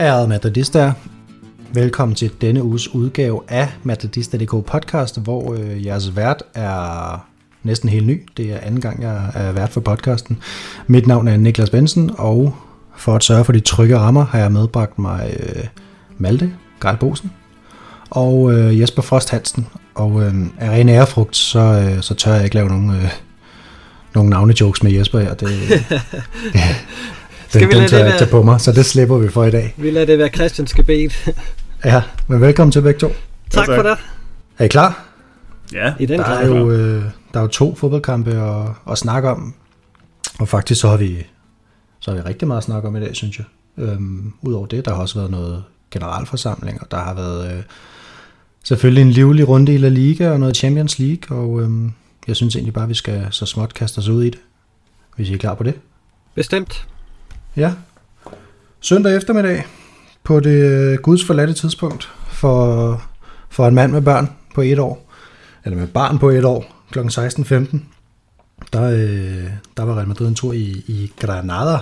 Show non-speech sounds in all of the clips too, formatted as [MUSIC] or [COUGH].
Ærede Madridister, velkommen til denne uges udgave af Madridista.dk podcast, hvor øh, jeres vært er næsten helt ny. Det er anden gang, jeg er vært for podcasten. Mit navn er Niklas Bensen, og for at sørge for de trygge rammer, har jeg medbragt mig øh, Malte Geil Bosen og øh, Jesper Frost Hansen. Og øh, af ren ærefrugt, så, øh, så tør jeg ikke lave nogen, øh, nogen navnejokes med Jesper her. Det, [LAUGHS] ja, Skal den, vi den lade tager det jeg ikke tage på mig, så det slipper vi for i dag. Vi lader det være Christians gebet. [LAUGHS] Ja, men velkommen til begge to. tak tak. for det. Er I klar? Ja, I den Der er jo, øh, der er jo to fodboldkampe at, at snakke om, og faktisk så har vi så har vi rigtig meget at snakke om i dag, synes jeg. Øhm, Udover det, der har også været noget generalforsamling, og der har været øh, selvfølgelig en livlig runde i La Liga og noget Champions League, og øhm, jeg synes egentlig bare, at vi skal så småt kaste os ud i det, hvis I er klar på det. Bestemt. Ja. Søndag eftermiddag på det øh, guds forladte tidspunkt for, for en mand med børn på et år, eller med barn på et år, kl. 16.15, der, øh, der var Real Madrid en tur i, i Granada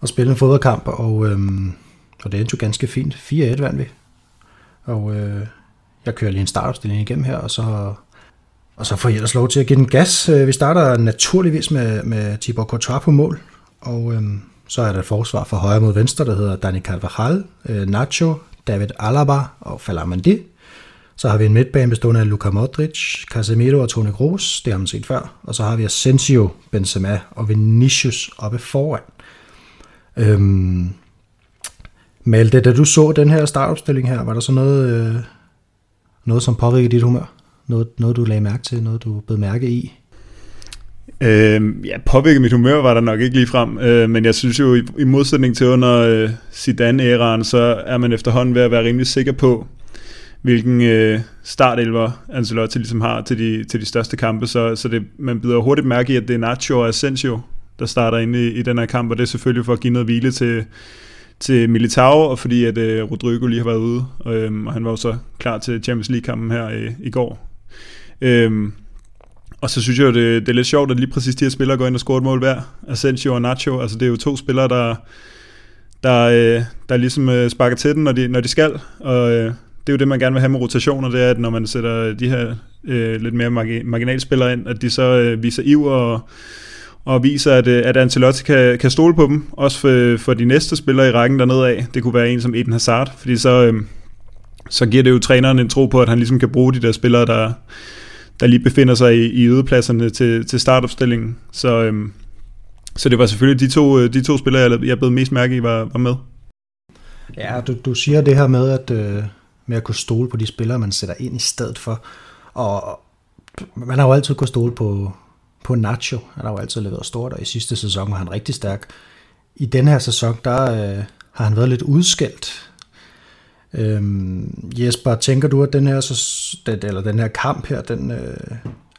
og spille en fodboldkamp, og, øh, og det endte jo ganske fint. 4-1 vandt vi. Og øh, jeg kører lige en startopstilling igennem her, og så, og så får I ellers lov til at give den gas. Øh, vi starter naturligvis med, med Tibor Courtois på mål, og øh, så er der et forsvar fra højre mod venstre, der hedder Dani Carvajal, øh, Nacho, David Alaba og Falamandi. Så har vi en midtbane bestående af Luka Modric, Casemiro og Toni Kroos, det har man set før. Og så har vi Asensio, Benzema og Vinicius oppe foran. Øhm, Malte, da du så den her startopstilling her, var der så noget, øh, noget som påvirkede dit humør? Noget, noget du lagde mærke til, noget du blev mærke i? øh, ja påvirket mit humør var der nok ikke lige frem, øh, men jeg synes jo, i, i modsætning til under øh, Zidane-æraen, så er man efterhånden ved at være rimelig sikker på, hvilken øh, startelver Ancelotti ligesom har til de, til de største kampe, så, så det, man bider hurtigt mærke i, at det er Nacho og Asensio, der starter inde i, i den her kamp, og det er selvfølgelig for at give noget hvile til, til Militao, og fordi at øh, Rodrigo lige har været ude, øh, og han var jo så klar til Champions League-kampen her øh, i går. Øh, og så synes jeg jo, det, det er lidt sjovt, at lige præcis de her spillere går ind og scorer et mål hver. Asensio og Nacho, altså det er jo to spillere, der, der, øh, der ligesom øh, sparker til den, når de, når de skal. Og øh, det er jo det, man gerne vil have med rotationer, det er, at når man sætter de her øh, lidt mere marginalspillere ind, at de så øh, viser iver og, og viser, at, øh, at Ancelotti kan, kan stole på dem, også for, for de næste spillere i rækken dernede af. Det kunne være en som Eden Hazard, fordi så, øh, så giver det jo træneren en tro på, at han ligesom kan bruge de der spillere, der, der lige befinder sig i, i yderpladserne til, til startopstillingen. Så, øh, så det var selvfølgelig de to, øh, de to spillere, jeg, jeg blev mest mærke i, var, var med. Ja, du, du siger det her med at, øh, med at kunne stole på de spillere, man sætter ind i stedet for. Og man har jo altid kunnet stole på, på Nacho. Han har jo altid leveret stort, og i sidste sæson var han rigtig stærk. I den her sæson, der øh, har han været lidt udskældt. Øhm, Jesper, tænker du, at den her, så, den, eller den her kamp her, den, øh,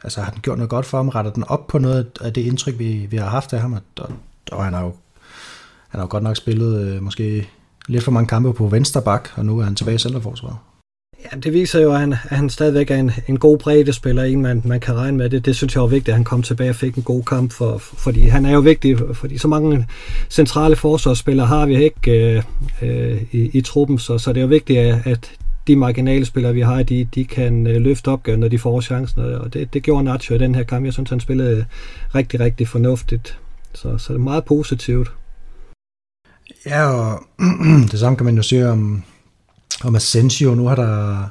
altså har den gjort noget godt for ham? Retter den op på noget af det indtryk, vi, vi har haft af ham? Og, og, og han har jo han har jo godt nok spillet øh, måske lidt for mange kampe på venstre bak, og nu er han tilbage i centerforsvaret. Ja, det viser jo, at han, at han stadigvæk er en, en god breddespiller, en man, man kan regne med det. Det synes jeg var vigtigt, at han kom tilbage og fik en god kamp, for, fordi han er jo vigtig, fordi så mange centrale forsvarsspillere har vi ikke øh, øh, i, i truppen, så, så det er jo vigtigt, at, at de marginale spillere, vi har, de, de kan øh, løfte opgaven, når de får chancen, og det, det gjorde Nacho i den her kamp. Jeg synes, han spillede rigtig, rigtig fornuftigt, så, så det er meget positivt. Ja, og [CLEARS THROAT] det samme kan man jo sige om, om Asensio. Nu har der,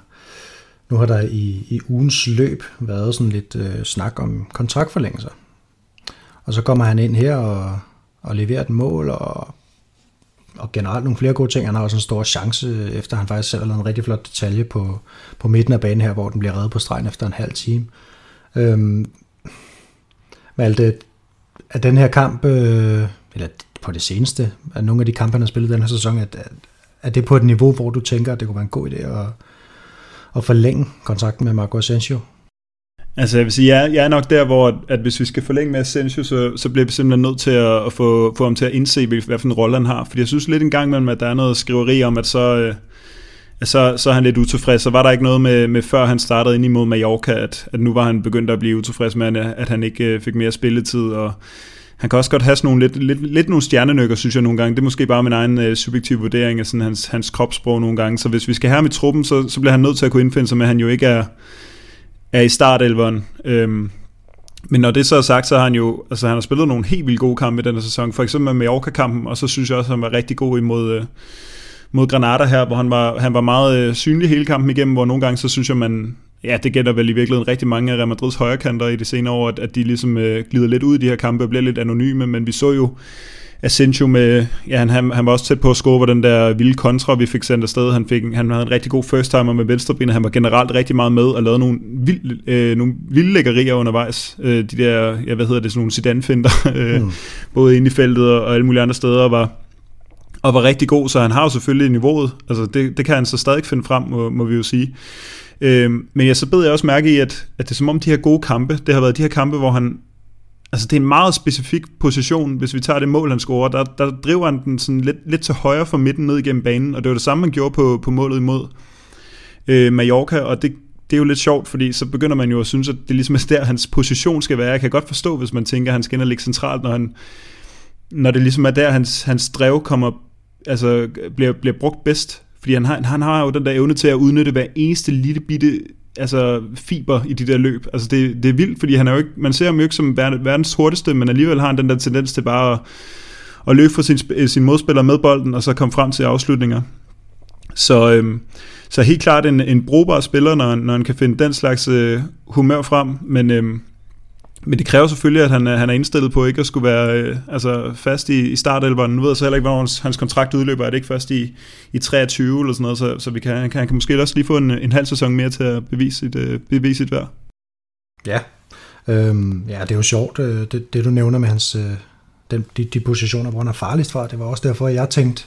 nu har der i, i ugens løb været sådan lidt øh, snak om kontraktforlængelser. Og så kommer han ind her og, og leverer et mål, og, og generelt nogle flere gode ting. Han har også en stor chance, efter han faktisk selv har lavet en rigtig flot detalje på, på midten af banen her, hvor den bliver reddet på stregen efter en halv time. Øhm, Malte, er den her kamp, øh, eller på det seneste, at nogle af de kampe, han har spillet den her sæson, at, at, er det på et niveau, hvor du tænker, at det kunne være en god idé at, at forlænge kontrakten med Marco Asensio? Altså jeg vil sige, jeg, jeg er nok der, hvor at hvis vi skal forlænge med Asensio, så, så bliver vi simpelthen nødt til at, at få, få ham til at indse, hvad for en rolle han har. Fordi jeg synes lidt en gang imellem, at der er noget skriveri om, at så, øh, så, så er han lidt utilfreds. Så var der ikke noget med, med før han startede ind imod Mallorca, at, at nu var han begyndt at blive utilfreds med, at han ikke øh, fik mere spilletid, og han kan også godt have sådan nogle lidt, lidt, lidt nogle stjernenykker, synes jeg nogle gange. Det er måske bare min egen øh, subjektive vurdering af sådan hans, hans kropssprog nogle gange. Så hvis vi skal have ham i truppen, så, så bliver han nødt til at kunne indfinde sig med, at han jo ikke er, er i startelveren. Øhm, men når det så er sagt, så har han jo altså han har spillet nogle helt vildt gode kampe i denne sæson. For eksempel med Mallorca-kampen, og så synes jeg også, at han var rigtig god imod, øh, mod Granada her, hvor han var, han var meget øh, synlig hele kampen igennem, hvor nogle gange, så synes jeg, man, ja, det gælder vel i virkeligheden rigtig mange af Real Madrids højrekanter i de senere år, at, at de ligesom øh, glider lidt ud i de her kampe og bliver lidt anonyme, men vi så jo Asensio med, ja, han, han, han var også tæt på at score på den der vilde kontra, vi fik sendt afsted. Han, fik, han havde en rigtig god first timer med venstrebenet. Han var generelt rigtig meget med og lavede nogle, vild, øh, nogle vilde lækkerier undervejs. Øh, de der, ja, hvad hedder det, sådan nogle Zidane-finder, [LAUGHS] øh, mm. både inde i feltet og, og alle mulige andre steder, var, og var rigtig god, så han har jo selvfølgelig niveauet. Altså det, det kan han så stadig finde frem, må, må vi jo sige. Øh, men jeg så bed jeg også mærke i, at, at det er som om de her gode kampe, det har været de her kampe, hvor han, altså det er en meget specifik position, hvis vi tager det mål, han scorer, der, der driver han den sådan lidt, lidt til højre for midten ned igennem banen, og det var det samme, man gjorde på, på målet imod øh, Mallorca, og det, det er jo lidt sjovt, fordi så begynder man jo at synes, at det ligesom er der, hans position skal være. Jeg kan godt forstå, hvis man tænker, at han skal ind og ligge centralt, når, han, når det ligesom er der, hans, hans drev kommer altså, bliver, bliver brugt bedst. Fordi han har, han har jo den der evne til at udnytte hver eneste lille bitte altså, fiber i de der løb. Altså det, det er vildt, fordi han er jo ikke, man ser ham jo ikke som verdens hurtigste, men alligevel har han den der tendens til bare at, at løbe for sin, øh, sin modspiller med bolden, og så komme frem til afslutninger. Så, øhm, så helt klart en, en brugbar spiller, når, når han kan finde den slags øh, humør frem, men, øhm, men det kræver selvfølgelig, at han, øh, han er indstillet på ikke at skulle være øh, altså fast i, i startelveren. Nu ved jeg så heller ikke, hvornår hans, hans kontrakt udløber. Er det ikke først i, i 23 eller sådan noget, så, så vi kan, han, kan, han kan måske også lige få en, en halv sæson mere til at bevise sit, øh, bevise sit værd. Ja. Øhm, ja, det er jo sjovt, øh, det, det du nævner med hans, øh, den, de, de positioner, hvor han er farligst fra. Det var også derfor, jeg tænkte,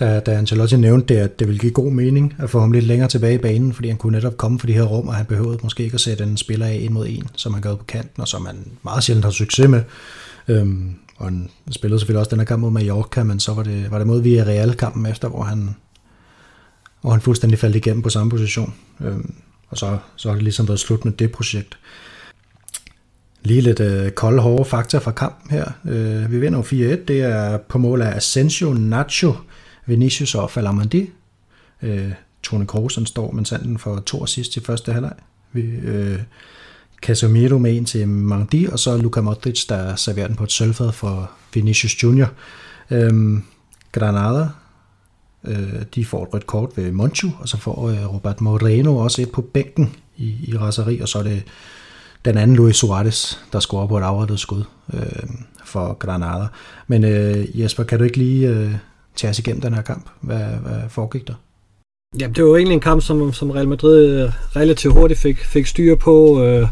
da, da Ancelotti nævnte det, at det ville give god mening at få ham lidt længere tilbage i banen, fordi han kunne netop komme for de her rum, og han behøvede måske ikke at sætte en spiller af en mod en, som han gør på kanten, og som man meget sjældent har succes med. Øhm, og han spillede selvfølgelig også den her kamp mod Mallorca, men så var det, var det mod Villarreal-kampen efter, hvor han, hvor han fuldstændig faldt igennem på samme position. Øhm, og så, så har det ligesom været slut med det projekt. Lige lidt øh, kolde, hårde fakta fra kampen her. Øh, vi vinder 4-1. Det er på mål af Asensio, Nacho, Vinicius og Falamandi. Øh, Toni Kroos står med sanden for to assist i første halvleg. Vi, øh, Casemiro med en til Mangdi, og så Luka Modric, der serverer den på et sølvfad for Vinicius Junior. Øhm, Granada, øh, de får et rødt kort ved Monchu, og så får øh, Robert Moreno også et på bænken i, i raseri, og så er det den anden Luis Suarez, der scorer på et afrettet skud øh, for Granada. Men øh, Jesper, kan du ikke lige øh, tage os igennem den her kamp. Hvad, hvad foregik der? Ja, det var egentlig en kamp, som, som Real Madrid øh, relativt hurtigt fik, fik styr på, øh,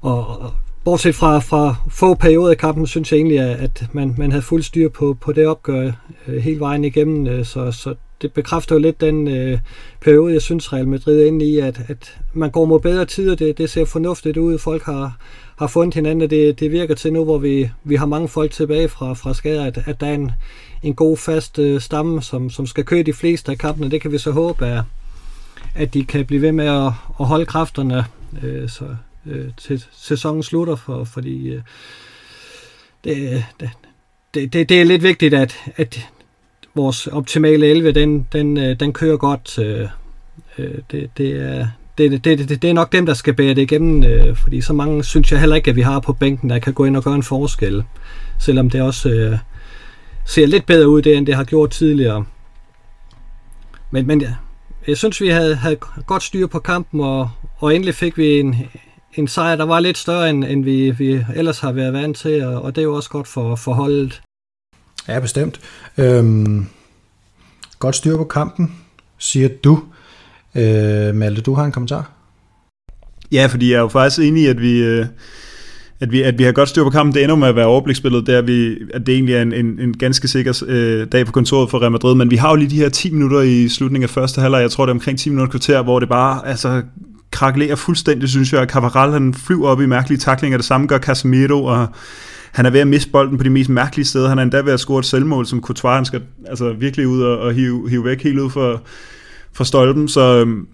og, og bortset fra, fra få perioder i kampen, synes jeg egentlig, at man, man havde fuld styr på, på det opgør øh, hele vejen igennem, øh, så, så det bekræfter jo lidt den øh, periode, jeg synes Real Madrid er inde i, at, at man går mod bedre tider, det, det ser fornuftigt ud, folk har, har fundet hinanden, og det, det virker til nu, hvor vi, vi har mange folk tilbage fra, fra skader, at, at der er en, en god fast øh, stamme, som, som skal køre de fleste af kampene. Det kan vi så håbe, at, at de kan blive ved med at, at holde kræfterne øh, så, øh, til sæsonen slutter, for, fordi øh, det, det, det, det er lidt vigtigt, at, at vores optimale 11, den, den, øh, den kører godt. Øh, øh, det, det, er, det, det, det, det er nok dem, der skal bære det igennem, øh, fordi så mange synes jeg heller ikke, at vi har på bænken, der kan gå ind og gøre en forskel. Selvom det også øh, ser lidt bedre ud, det, end det har gjort tidligere. Men, men ja, jeg synes, vi havde, havde godt styr på kampen, og, og endelig fik vi en, en sejr, der var lidt større, end, end vi, vi ellers har været vant til, og, og det er jo også godt for, for holdet. Ja, bestemt. Øhm, godt styr på kampen, siger du. Øh, Malte, du har en kommentar? Ja, fordi jeg er jo faktisk enig i, at vi... Øh at vi, at vi har godt styr på kampen. Det ender med at være overbliksspillet, det er, vi, at det egentlig er en, en, en ganske sikker øh, dag på kontoret for Real Madrid, men vi har jo lige de her 10 minutter i slutningen af første halvleg, jeg tror det er omkring 10 minutter kvarter, hvor det bare altså, krakelerer fuldstændig, synes jeg. Cavaral han flyver op i mærkelige taklinger, det samme gør Casemiro, og han er ved at miste bolden på de mest mærkelige steder. Han er endda ved at score et selvmål, som Courtois han skal altså, virkelig ud og, og hive, hive væk helt ud for, for stolpen, så... Øhm,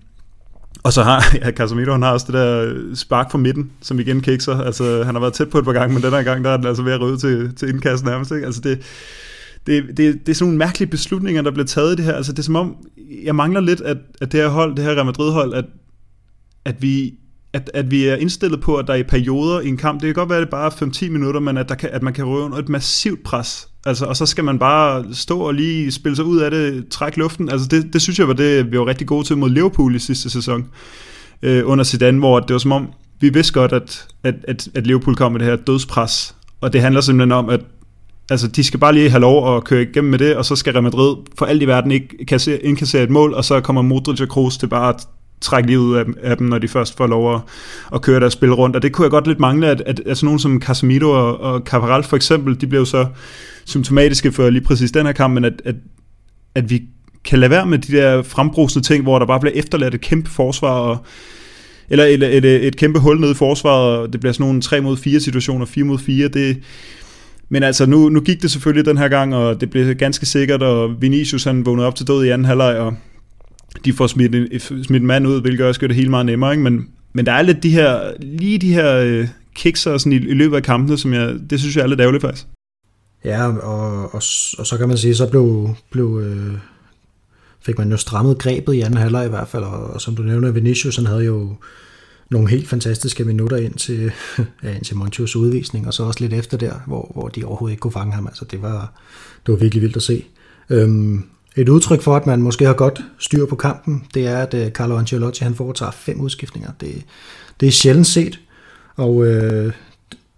og så har [LAUGHS] ja, Casemiro, han har også det der spark fra midten, som igen kikser. Altså, han har været tæt på et par gange, men den her gang, der er den altså ved at røde til, til indkast nærmest. Ikke? Altså, det, det, det, det er sådan nogle mærkelige beslutninger, der bliver taget i det her. Altså, det er som om, jeg mangler lidt, at, at det her hold, det her Real Madrid-hold, at, at vi at, at vi er indstillet på, at der er i perioder i en kamp, det kan godt være, at det bare er 5-10 minutter, men at, der kan, at man kan røve under et massivt pres. Altså, og så skal man bare stå og lige spille sig ud af det, trække luften. Altså, det, det synes jeg var det, vi var rigtig gode til mod Liverpool i sidste sæson øh, under Zidane, hvor det var som om, vi vidste godt, at, at, at, at Liverpool kom med det her dødspres. Og det handler simpelthen om, at altså, de skal bare lige have lov at køre igennem med det, og så skal Real Madrid for alt i verden ikke indkassere et mål, og så kommer Modric og Kroos til bare at trække livet ud af, af dem, når de først får lov at, at køre deres spil rundt. Og det kunne jeg godt lidt mangle, at, at, at sådan nogen som Casemiro og, og Caparal for eksempel, de blev så symptomatiske for lige præcis den her kamp, men at, at, at vi kan lade være med de der frembrusende ting, hvor der bare bliver efterladt et kæmpe forsvar, og, eller et, et, et, et kæmpe hul nede i forsvaret, og det bliver sådan nogle 3 mod 4 situationer, 4 mod 4, det, men altså, nu, nu gik det selvfølgelig den her gang, og det blev ganske sikkert, og Vinicius han vågnede op til død i anden halvleg, og de får smidt en, smidt en mand ud, hvilket også gør det hele meget nemmere, ikke? Men, men der er lidt de her, lige de her øh, kikser sådan i, i løbet af kampene, som jeg, det synes jeg er lidt ærgerligt faktisk. Ja, og, og, og så kan man sige, så blev, blev øh, fik man jo strammet grebet i anden halvleg i hvert fald, og, og som du nævner, Vinicius, han havde jo nogle helt fantastiske minutter ind til, [LAUGHS] ja, ind til Montios udvisning, og så også lidt efter der, hvor, hvor de overhovedet ikke kunne fange ham. Altså, det var, det var virkelig vildt at se. Øhm, et udtryk for, at man måske har godt styr på kampen, det er, at øh, Carlo Ancelotti han foretager fem udskiftninger. Det, det er sjældent set, og øh,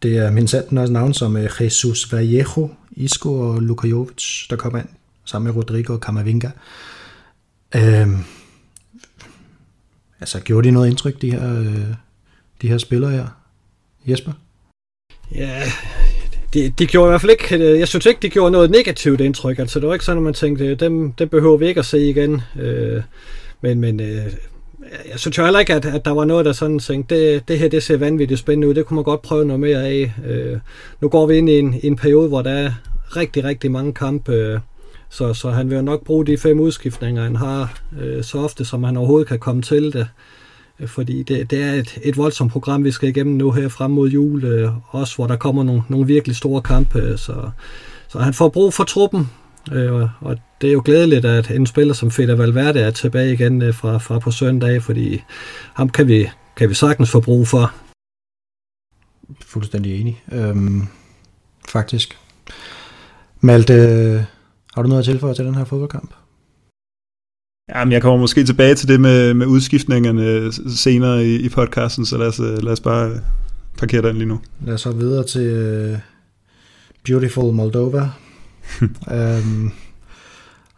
det er min også navn som øh, Jesus Vallejo, Isco og Luka Jovic, der kommer ind sammen med Rodrigo og Camavinga. Øh, altså, gjorde de noget indtryk, de her, øh, de her spillere her? Jesper? Ja, de, de gjorde i hvert fald ikke, øh, jeg synes ikke, de gjorde noget negativt indtryk. Altså, det var ikke sådan, at man tænkte, øh, dem, dem behøver vi ikke at se igen. Øh, men men øh, jeg synes jo heller ikke, at, at der var noget, der sådan tænkte, det, det her det ser vanvittigt spændende ud, det kunne man godt prøve noget mere af. Øh, nu går vi ind i en, en periode, hvor der er rigtig, rigtig mange kampe, øh, så, så han vil jo nok bruge de fem udskiftninger, han har, øh, så ofte som han overhovedet kan komme til det. Øh, fordi det, det er et, et voldsomt program, vi skal igennem nu her frem mod jul, øh, også hvor der kommer nogle, nogle virkelig store kampe, øh, så, så han får brug for truppen, øh, og det er jo glædeligt, at en spiller som Feder Valverde er tilbage igen øh, fra, fra på søndag, fordi ham kan vi, kan vi sagtens få brug for. Fuldstændig enig, øhm, faktisk. Malte, øh, har du noget at tilføje til den her fodboldkamp? Jamen, jeg kommer måske tilbage til det med, med udskiftningerne senere i, i podcasten, så lad os, lad os bare parkere den lige nu. Lad os så videre til uh, Beautiful Moldova, um,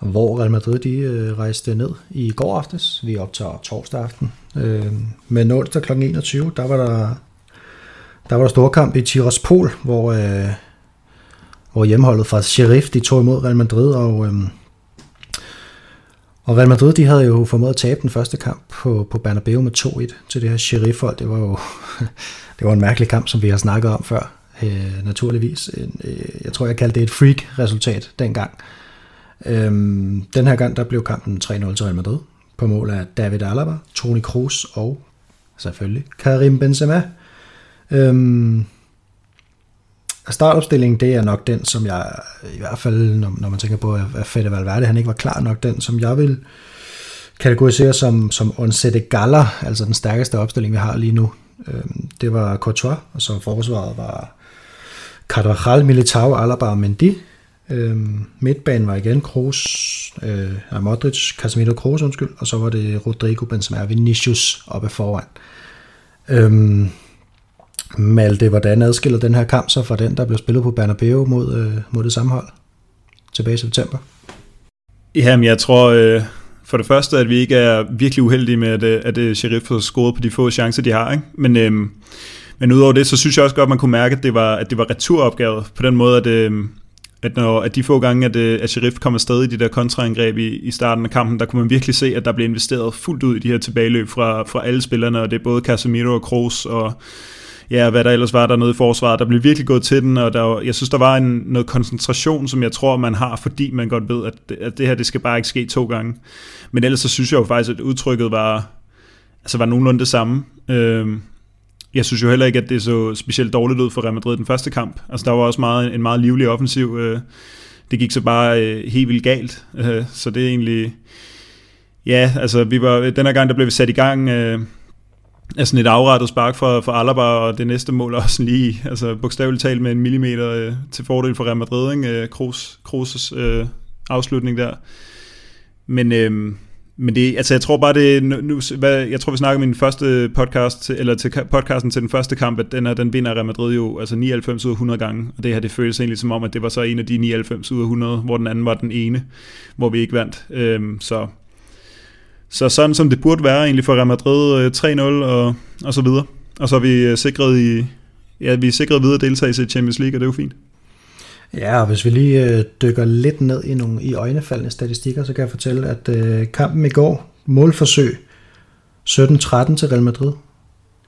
[LAUGHS] hvor Real Madrid de, uh, rejste ned i går aftes. Vi optager torsdag aften. Uh, men onsdag kl. 21, der var der, der var der storkamp i Tiraspol, hvor, uh, hvor hjemmeholdet fra Sheriff de tog imod Real Madrid, og um, og Real Madrid, de havde jo formået at tabe den første kamp på, på Bernabeu med 2-1 til det her sheriff Det var jo [LAUGHS] det var en mærkelig kamp, som vi har snakket om før, øh, naturligvis. Øh, jeg tror, jeg kaldte det et freak-resultat dengang. Øhm, den her gang, der blev kampen 3-0 til Real Madrid på mål af David Alaba, Toni Kroos og selvfølgelig Karim Benzema. Øhm, Altså, startopstillingen, det er nok den, som jeg, i hvert fald når, når man tænker på, at Fede Valverde, han ikke var klar nok, den, som jeg vil kategorisere som, som Onsette Galler, altså den stærkeste opstilling, vi har lige nu. Øhm, det var Courtois, og så forsvaret var Carvajal, Militao, Alaba og Mendy. Øhm, midtbanen var igen Kroos, øh, Modric, Casemiro Kroos, undskyld, og så var det Rodrigo Benzema Vinicius oppe foran. Øhm, Malte, hvordan adskiller den her kamp så fra den, der blev spillet på Bernabeu mod, øh, mod det samme hold tilbage i september? Jamen, jeg tror øh, for det første, at vi ikke er virkelig uheldige med, at, øh, at, at Sheriff har scoret på de få chancer, de har. Ikke? Men, øh, men udover det, så synes jeg også godt, at man kunne mærke, at det var, at det var returopgave på den måde, at, øh, at, når, at de få gange, at, øh, at Sheriff kom afsted i de der kontraangreb i, i starten af kampen, der kunne man virkelig se, at der blev investeret fuldt ud i de her tilbageløb fra, fra alle spillerne, og det er både Casemiro og Kroos og ja, hvad der ellers var der noget i forsvaret. Der blev virkelig gået til den, og der, jeg synes, der var en, noget koncentration, som jeg tror, man har, fordi man godt ved, at det, at det her, det skal bare ikke ske to gange. Men ellers så synes jeg jo faktisk, at udtrykket var, altså var nogenlunde det samme. Øhm, jeg synes jo heller ikke, at det så specielt dårligt ud for Real Madrid den første kamp. Altså der var også meget, en meget livlig offensiv. Øh, det gik så bare øh, helt vildt galt. Øh, så det er egentlig... Ja, altså vi var, den her gang, der blev vi sat i gang øh, er sådan et afrettet spark for, for Alaba, og det næste mål også lige, altså bogstaveligt talt med en millimeter øh, til fordel for Real Madrid, ikke? Øh, Kroos, Kroos' øh, afslutning der. Men, øh, men det, altså jeg tror bare det, nu, hvad, jeg tror vi snakker om min første podcast, eller til podcasten til den første kamp, at den, her, den vinder Real Madrid jo altså 99 ud af 100 gange, og det her det føles egentlig som om, at det var så en af de 99 ud af 100, hvor den anden var den ene, hvor vi ikke vandt. Øh, så, så sådan som det burde være egentlig for Real Madrid øh, 3-0 og, og så videre. Og så er vi øh, sikret i, ja, vi er sikret videre deltagelse i Champions League, og det er jo fint. Ja, og hvis vi lige øh, dykker lidt ned i nogle i øjnefaldende statistikker, så kan jeg fortælle, at øh, kampen i går, målforsøg 17-13 til Real Madrid.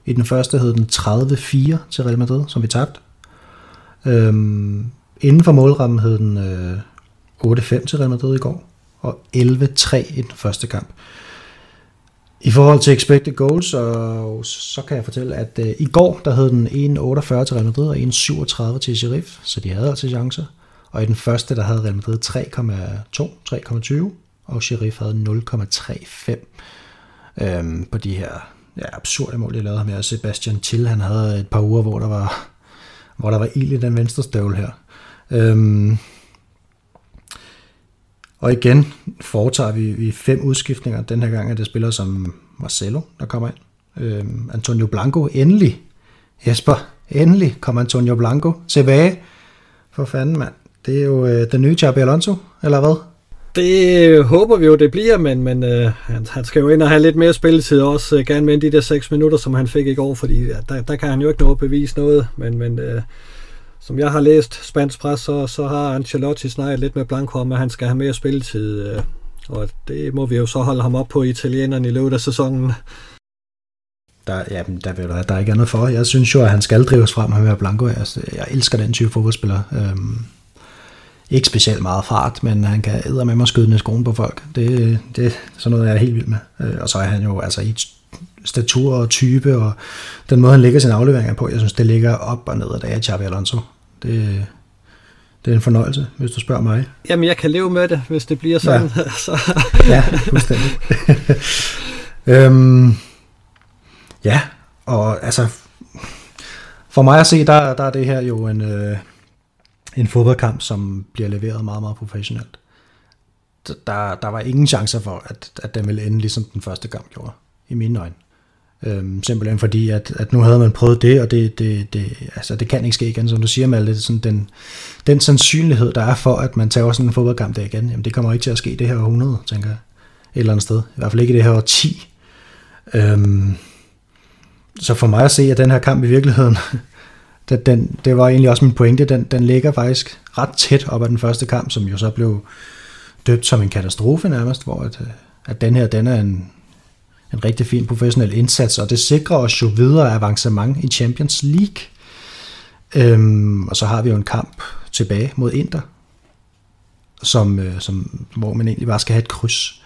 I den første hed den 30-4 til Real Madrid, som vi tabte. Øhm, inden for målrammen hed den øh, 8-5 til Real Madrid i går, og 11-3 i den første kamp. I forhold til expected goals, så, så kan jeg fortælle, at øh, i går der hed den 1,48 til Real Madrid og 1,37 til Sheriff, så de havde altså chancer. Og i den første, der havde Real Madrid 3,2, 3,20, og Sheriff havde 0,35 øhm, på de her ja, absurde mål, de lavede ham her. Sebastian Till, han havde et par uger, hvor der var, hvor der var ild i den venstre støvle her. Øhm, og igen foretager vi, vi fem udskiftninger. Den her gang er det spillere som Marcelo, der kommer ind. Øh, Antonio Blanco, endelig. Jesper, endelig kommer Antonio Blanco tilbage. For fanden, mand. Det er jo øh, den nye Xabi Alonso, eller hvad? Det øh, håber vi jo, det bliver, men, men øh, han, han skal jo ind og have lidt mere spilletid også. Øh, gerne med de der 6 minutter, som han fik i går, fordi ja, der, der kan han jo ikke nå at bevise noget. Men, men øh, som jeg har læst spansk pres, så, så har Ancelotti snakket lidt med Blanco om, at han skal have mere spilletid. Øh, og det må vi jo så holde ham op på italienerne i løbet af sæsonen. Der, ja, der, vil der, der er ikke andet for. Jeg synes jo, at han skal drives frem med Blanco. Jeg, jeg elsker den type fodboldspiller. Øhm, ikke specielt meget fart, men han kan æde med mig skyde den i skoen på folk. Det, det er sådan noget, jeg er helt vild med. Øh, og så er han jo altså i statur og type, og den måde, han lægger sine afleveringer på, jeg synes, det ligger op og ned af det af Xabi Alonso. Det, det er en fornøjelse, hvis du spørger mig. Jamen, jeg kan leve med det, hvis det bliver sådan. Ja, [LAUGHS] så. ja fuldstændig. [LAUGHS] øhm, ja, og altså, for mig at se, der, der er det her jo en, øh, en fodboldkamp, som bliver leveret meget, meget professionelt. Der, der var ingen chancer for, at, at den ville ende ligesom den første kamp gjorde, i mine øjne. Øhm, simpelthen fordi, at, at nu havde man prøvet det, og det, det, det, altså det kan ikke ske igen, som du siger, Malte. Sådan den, den sandsynlighed, der er for, at man tager sådan en fodboldkamp der igen, jamen det kommer ikke til at ske det her århundrede, tænker jeg. Et eller andet sted. I hvert fald ikke i det her år 10. Øhm, så for mig at se, at den her kamp i virkeligheden, [LAUGHS] den, den, det var egentlig også min pointe, den, den ligger faktisk ret tæt op ad den første kamp, som jo så blev døbt som en katastrofe nærmest, hvor at, øh, at den her, den er en, en rigtig fin professionel indsats, og det sikrer os jo videre avancement i Champions League. Øhm, og så har vi jo en kamp tilbage mod Inter, som, øh, som, hvor man egentlig bare skal have et kryds.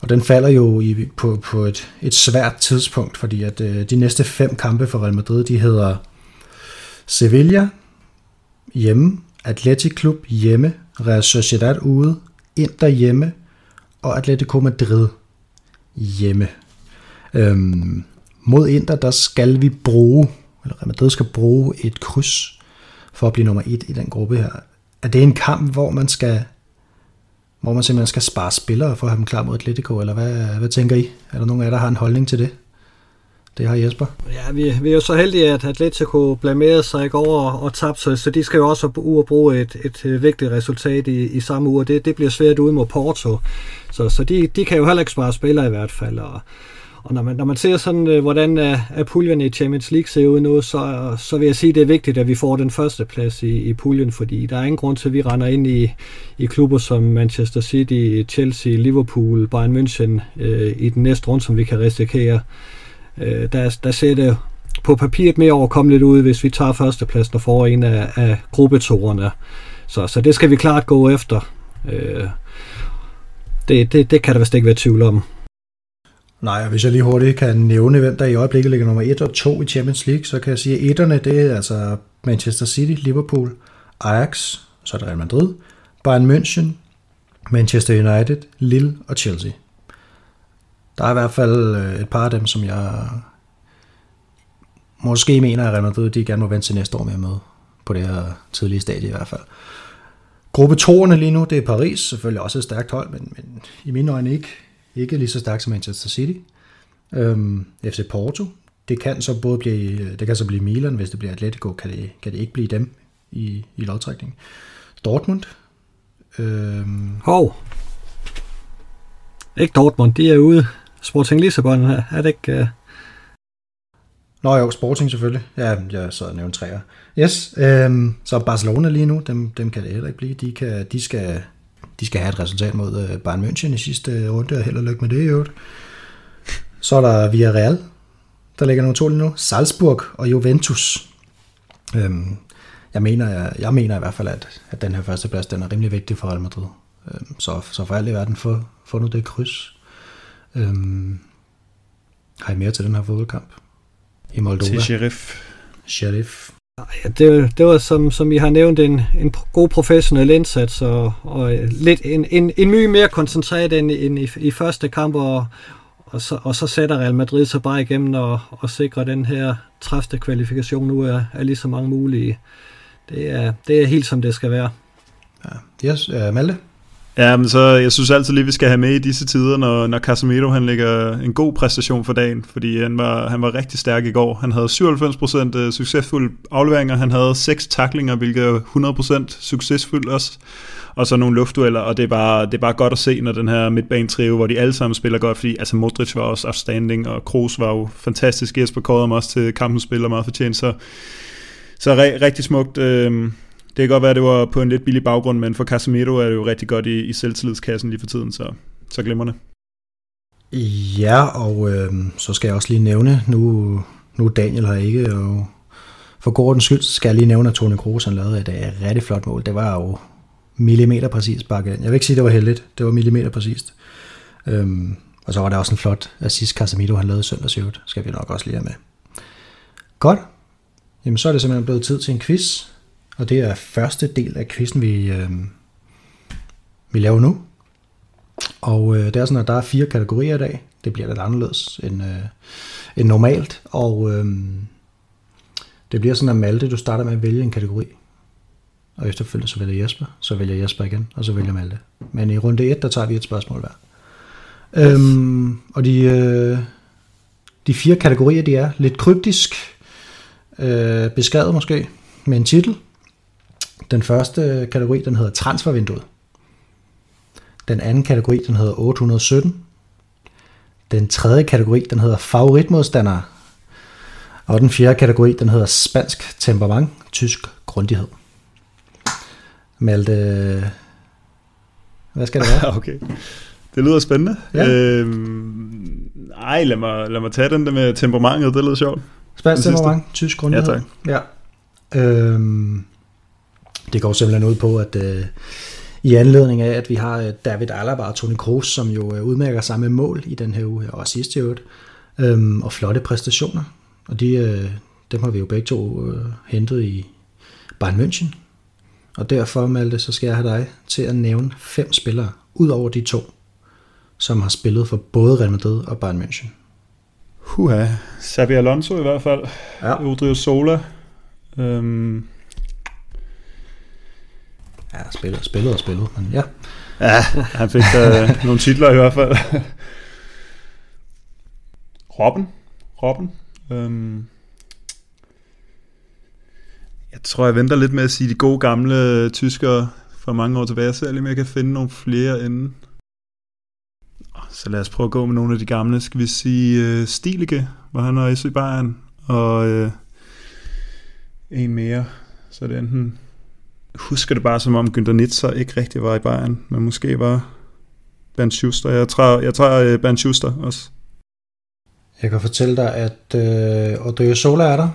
Og den falder jo i, på, på et, et svært tidspunkt, fordi at øh, de næste fem kampe for Real Madrid, de hedder Sevilla hjemme, Atletic Klub hjemme, Real Sociedad ude, Inter hjemme og Atletico Madrid hjemme. Øhm, mod Inter, der skal vi bruge, eller Real Madrid skal bruge et kryds for at blive nummer et i den gruppe her. Er det en kamp, hvor man skal hvor man simpelthen skal spare spillere for at have dem klar mod Atletico, eller hvad, hvad tænker I? Er der nogen af jer, der har en holdning til det? Det har Jesper. Ja, vi, vi er jo så heldige, at Atletico blamerede sig i går og, og tabte, så, så de skal jo også ud og bruge et, et, øh, vigtigt resultat i, i samme uge. Det, det bliver svært ude mod Porto. Så, så de, de kan jo heller ikke spare spillere i hvert fald. Og, og når man, når man ser sådan, øh, hvordan øh, er, puljen i Champions League ser ud nu, så, så vil jeg sige, at det er vigtigt, at vi får den første plads i, i puljen, fordi der er ingen grund til, at vi render ind i, i klubber som Manchester City, Chelsea, Liverpool, Bayern München øh, i den næste runde, som vi kan risikere. Øh, der, der ser det på papiret mere overkommeligt ud, hvis vi tager førstepladsen og får en af, af gruppetorerne. Så, så det skal vi klart gå efter. Øh, det, det, det kan der vist ikke være tvivl om. Nej, og hvis jeg lige hurtigt kan nævne, hvem der i øjeblikket ligger nummer 1 og 2 i Champions League, så kan jeg sige, at etterne, det er altså Manchester City, Liverpool, Ajax, så er der Real Madrid, Bayern München, Manchester United, Lille og Chelsea. Der er i hvert fald øh, et par af dem, som jeg måske mener, at Real Madrid de gerne må vente til næste år med med på det her tidlige stadie i hvert fald. Gruppe 2'erne lige nu, det er Paris, selvfølgelig også et stærkt hold, men, men i mine øjne ikke, ikke lige så stærkt som Manchester City. Øhm, FC Porto, det kan så både blive, det kan så blive Milan, hvis det bliver Atletico, kan det, kan det ikke blive dem i, i lodtrækning. Dortmund. Øhm, Hov. Ikke Dortmund, de er ude. Sporting Lissabon, er det ikke... Uh... Nå jo, Sporting selvfølgelig. Ja, jeg sad og nævnte træer. Yes, øhm, så Barcelona lige nu, dem, dem kan det heller ikke blive. De, kan, de, skal, de skal have et resultat mod uh, Bayern München i sidste runde, og held og lykke med det i øvrigt. Så er der Villarreal, der ligger nummer to lige nu. Salzburg og Juventus. Øhm, jeg, mener, jeg, jeg mener i hvert fald, at, at den her første plads, den er rimelig vigtig for Real Madrid. Øhm, så, så for alt i verden, få, få nu det kryds. Øhm, har I mere til den her fodboldkamp? I Moldova? Til Sheriff. Sheriff. Ja, det, det var som, som I har nævnt en, en god professionel indsats og, og øh, lidt en, en, en mye mere koncentreret end, end i, i første kamp og, og, så, og så sætter Real Madrid sig bare igennem og, og sikrer den her træfte kvalifikation nu er, er lige så mange mulige. Det er, det er helt som det skal være. Ja, yes, uh, Malte? Ja, men så jeg synes altid lige, vi skal have med i disse tider, når, når Casemiro han lægger en god præstation for dagen, fordi han var, han var rigtig stærk i går. Han havde 97% øh, succesfulde afleveringer, han havde 6 taklinger, hvilket er 100% succesfuldt også, og så nogle luftdueller, og det er, bare, det er bare godt at se, når den her midtbanetrio, hvor de alle sammen spiller godt, fordi altså Modric var også outstanding, og Kroos var jo fantastisk, Jesper kårede ham også til kampens spiller meget fortjent, så, så re, rigtig smukt. Øh, det kan godt være, at det var på en lidt billig baggrund, men for Casemiro er det jo rigtig godt i, i selvtillidskassen lige for tiden, så, så glimrende. Ja, og øh, så skal jeg også lige nævne, nu, nu Daniel har ikke, og for Gordons skyld skal jeg lige nævne, at Toni Kroos han lavede et, et rigtig flot mål. Det var jo millimeter præcis ind. Jeg vil ikke sige, at det var heldigt. Det var millimeter præcist. Øhm, og så var der også en flot assist Casemiro, han lavede søndags skal vi nok også lige have med. Godt. Jamen så er det simpelthen blevet tid til en quiz. Og det er første del af quizzen, vi, øh, vi laver nu. Og øh, det er sådan, at der er fire kategorier i dag. Det bliver lidt anderledes end, øh, end normalt. Og øh, det bliver sådan, at Malte, du starter med at vælge en kategori. Og efterfølgende så vælger Jesper, så vælger Jesper igen, og så vælger Malte. Men i runde 1, der tager vi et spørgsmål hver. Yes. Øhm, og de, øh, de fire kategorier, de er lidt kryptisk øh, beskrevet måske, med en titel. Den første kategori, den hedder transfervinduet. Den anden kategori, den hedder 817. Den tredje kategori, den hedder favoritmodstandere. Og den fjerde kategori, den hedder spansk temperament, tysk grundighed. Malte, hvad skal det være? [LAUGHS] okay. Det lyder spændende. Ja. Øhm, ej, lad mig, lad mig tage den der med temperamentet, det lyder sjovt. Spansk temperament, tysk grundighed. Ja, tak. Ja. Øhm, det går simpelthen ud på, at øh, i anledning af, at vi har øh, David Alaba og Toni Kroos, som jo øh, udmærker sig med mål i den her uge, og sidste øvrigt, øh, og flotte præstationer. Og de, øh, dem har vi jo begge to øh, hentet i Bayern München. Og derfor, Malte, så skal jeg have dig til at nævne fem spillere, ud over de to, som har spillet for både Real Madrid og Bayern München. Huha, Xabi Alonso i hvert fald. Ja. Udrive Sola. Øhm, Ja, spillet, spillet og spillet, men ja. Ja, han fik da nogle titler i hvert fald. Robben. Robben. Øhm. jeg tror, jeg venter lidt med at sige de gode gamle tyskere fra mange år tilbage. Jeg ser lige, om jeg kan finde nogle flere inden. Så lad os prøve at gå med nogle af de gamle. Skal vi sige uh, Stilige, hvor han er i Bayern, og uh, en mere. Så det enten husker det bare som om Günther Nitzer ikke rigtig var i Bayern, men måske var Bernd Schuster. Jeg tror, jeg tror uh, Bernd Schuster også. Jeg kan fortælle dig, at øh, Odrio Sola er der.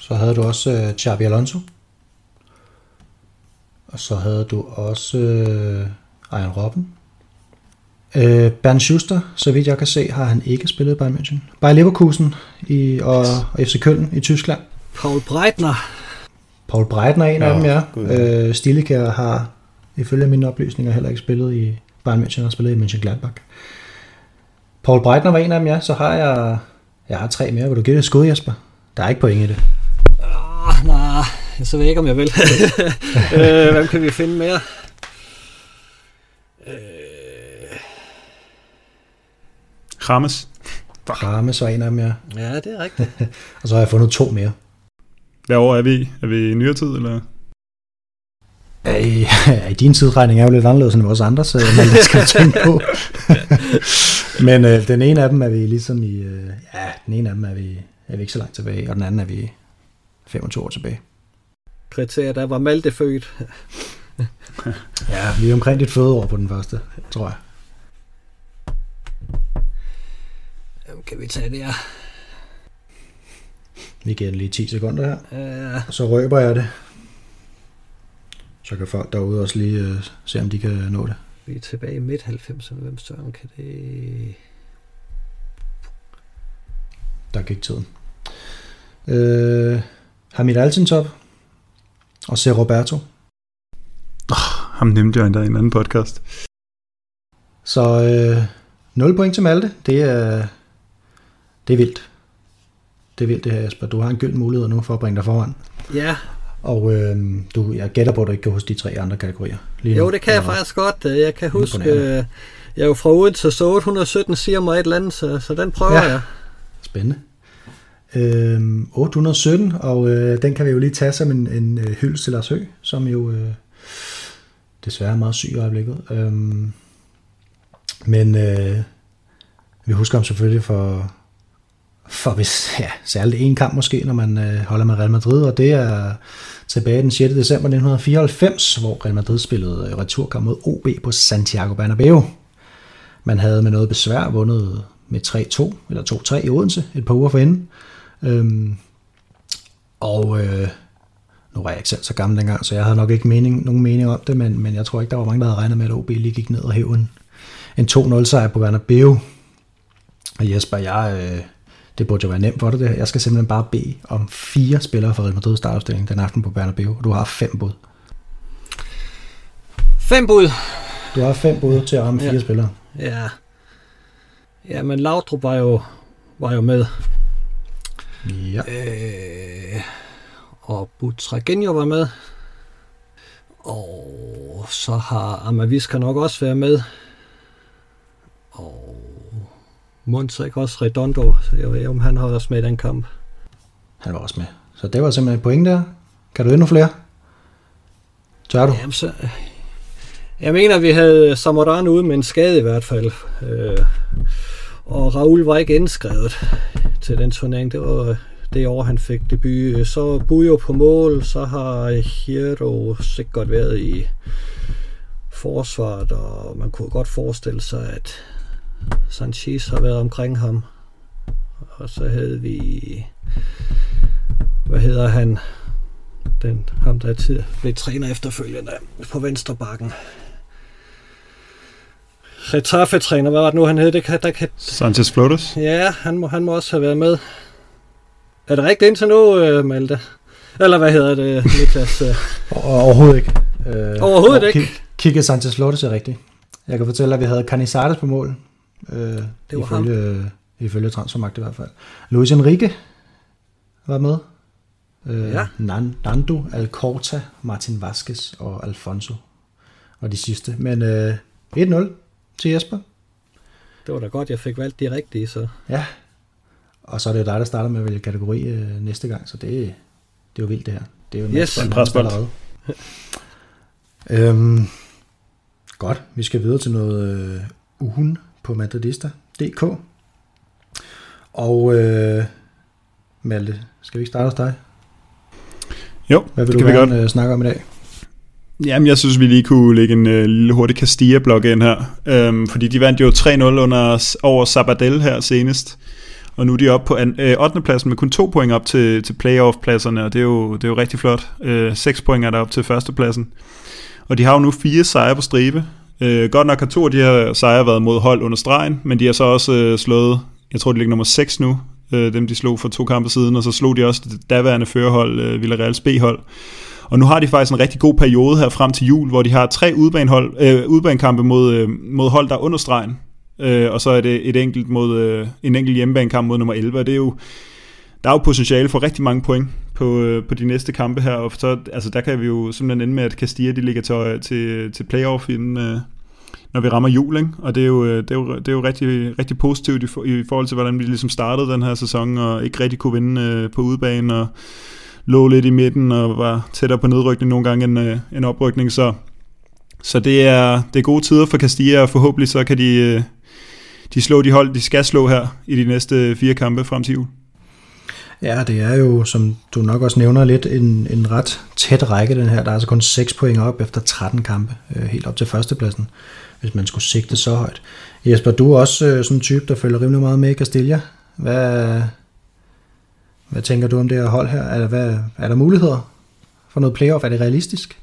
Så havde du også øh, Xabi Alonso. Og så havde du også øh, Ian Robben. Øh, Bernd Schuster, så vidt jeg kan se, har han ikke spillet i Bayern München. Bayer Leverkusen i, og, og FC Køln i Tyskland. Paul Breitner. Paul Breitner er en Ja, af dem, ja. Øh, Stilekær har ifølge mine oplysninger heller ikke spillet i Bayern München, har spillet i Mönchengladbach. Paul Breitner var en af dem, ja. Så har jeg, jeg har tre mere. Vil du give det et skud, Jesper? Der er ikke point i det. Ah, nej, så ved jeg ikke, om jeg vil. [LAUGHS] øh, hvem kan vi finde mere? Rames. Rames var en af dem, ja. Ja, det er rigtigt. [LAUGHS] Og så har jeg fundet to mere. Hvad år er vi? Er vi i nyere tid, eller? I, [LAUGHS] I din tidsregning er jo lidt anderledes end vores andres, øh, men det skal tænke på. [LAUGHS] men øh, den ene af dem er vi ligesom i... Øh, ja, den ene af dem er vi, er vi ikke så langt tilbage, og den anden er vi 25 år tilbage. Kriterier, der var Malte født. [LAUGHS] Ja, vi er omkring dit fødeår på den første, tror jeg. Kan vi tage der? Vi giver den lige 10 sekunder her, og så røber jeg det. Så kan folk derude også lige øh, se, om de kan nå det. vi er tilbage i midt-90'erne. Hvem søren kan det... Der gik tiden. Øh, Hamid Altintop og C. Roberto. Ham nævnte jeg endda i en anden podcast. Så øh, 0 point til Malte. Det er, det er vildt. Det vildt det her, Jesper. Du har en gyld mulighed nu for at bringe dig foran. Ja, Og øh, du, jeg gætter på, at du ikke kan huske de tre andre kategorier. Lige nu. jo, det kan jeg faktisk godt. Jeg kan huske, øh, jeg er jo fra Odense, så 817 siger mig et eller andet, så, så den prøver Ja. jeg. Spændende. Øhm, 817, og øh, den kan vi jo lige tage som en, en øh, hyldest til Lars Høgh, som jo øh, desværre er meget syg i øjeblikket. Øhm, men øh, vi husker ham selvfølgelig for, for hvis, ja, særligt en kamp måske, når man øh, holder med Real Madrid, og det er tilbage den 6. december 1994, hvor Real Madrid spillede øh, returkamp mod OB på Santiago Bernabeu. Man havde med noget besvær vundet med 3-2 eller 2-3 i Odense et par uger forinden. Øhm, og øh, nu var jeg ikke selv så gammel dengang, så jeg havde nok ikke mening, nogen mening om det, men, men jeg tror ikke, der var mange, der havde regnet med, at OB lige gik ned og hævde en, en 2-0 sejr på Bernabeu. Og Jesper, jeg, øh, det burde jo være nemt for dig det her. Jeg skal simpelthen bare bede om fire spillere fra Real Madrid startopstilling den aften på Bernabeu, og du har fem bud. Fem bud. Du har fem bud til at ramme fire Ja. spillere. Ja. Ja, men Laudrup var jo, var jo med. Ja. Øh, og Butragenio var med. Og så har Amaviska nok også været med. Og Montek også Redondo. Så jeg ved ikke, om han har også med i den kamp. Han var også med. Så det var simpelthen et point der. Kan du endnu flere? Tør du? Jamen, så, jeg mener, vi havde Samoran ude med en skade i hvert fald. Øh, og Raul var ikke indskrevet til den turnering. Det var det år, han fik debut. Så Bujo på mål, så har Hierro sikkert været i forsvaret, og man kunne godt forestille sig, at Sanchez har været omkring ham. Og så havde vi, hvad hedder han, den, ham der tid blev træner efterfølgende på venstre bakken. Retaffe-træner, hvad var det nu, han hed? Det kan, der kan, Sanchez Flores. ja, han må, han må også have været med. Er det rigtigt indtil nu, øh, Malte? Eller hvad hedder det, Niklas? [LAUGHS] Overhovedet ikke. Øh, Overhovedet ikke? Ki- Kike Sanchez Flores er rigtigt. Jeg kan fortælle, at vi havde Canizares på mål. Øh, Det var ifølge, ham. Ifølge transfermagt i hvert fald. Luis Enrique var med. Øh, Ja. Nan- Nando, Alcorta, Martin Vasquez og Alfonso var de sidste. Men øh, 1-0 til Jesper. det var da godt, jeg fik valgt de rigtige, så... Ja. Og så er det jo dig, der starter med at vælge kategori øh, næste gang, så det, det er jo vildt det her. Det er jo en Yes. En presbold. allerede. øhm, godt, vi skal videre til noget øh, ugen på Madridista.dk. Og øh, Malte, skal vi ikke starte hos dig? Jo, Hvad vil det du kan vi gerne godt. øh, snakke om i dag? Jamen, jeg synes, vi lige kunne lægge en uh, lille hurtig Castilla-blok ind her. Um, fordi de vandt jo 3-0 under, over Sabadell her senest. Og nu er de oppe på an, øh, 8. pladsen med kun to point op til, til playoff-pladserne, og det er, jo, det er jo rigtig flot. Øh, 6 point er der op til førstepladsen. Og de har jo nu fire sejre på stribe. Øh, godt nok har to af de her sejre været mod hold under stregen, men de har så også øh, slået, jeg tror de ligger nummer 6 nu, øh, dem de slog for to kampe siden, og så slog de også det daværende førerhold, øh, Villarreal's B-hold. Og nu har de faktisk en rigtig god periode her frem til jul, hvor de har tre udbanehold, øh, udbanekampe mod, øh, mod hold, der er under stregen. Øh, og så er det et enkelt mod, øh, en enkelt hjemmebanekamp mod nummer 11, og det er jo, der er jo potentiale for rigtig mange point på, øh, på de næste kampe her, og så, altså, der kan vi jo simpelthen ende med, at Castilla de ligger til, øh, til, til playoff inden, øh, når vi rammer jul, ikke? og det er jo, øh, det er jo, det er jo rigtig, rigtig positivt i, for, i forhold til, hvordan vi ligesom startede den her sæson, og ikke rigtig kunne vinde øh, på udebane, og lå lidt i midten, og var tættere på nedrykning nogle gange end, øh, en oprykning, så, så det er, det er gode tider for Castilla, og forhåbentlig så kan de, øh, de slå de hold, de skal slå her i de næste fire kampe frem til jul. Ja, det er jo, som du nok også nævner lidt, en, en ret tæt række den her. Der er altså kun 6 point op efter 13 kampe, øh, helt op til førstepladsen, hvis man skulle sigte så højt. Jesper, du er også øh, sådan en type, der følger rimelig meget med i Castilla. Hvad, hvad tænker du om det her hold her? Er hvad, er der muligheder for noget playoff? Er det realistisk?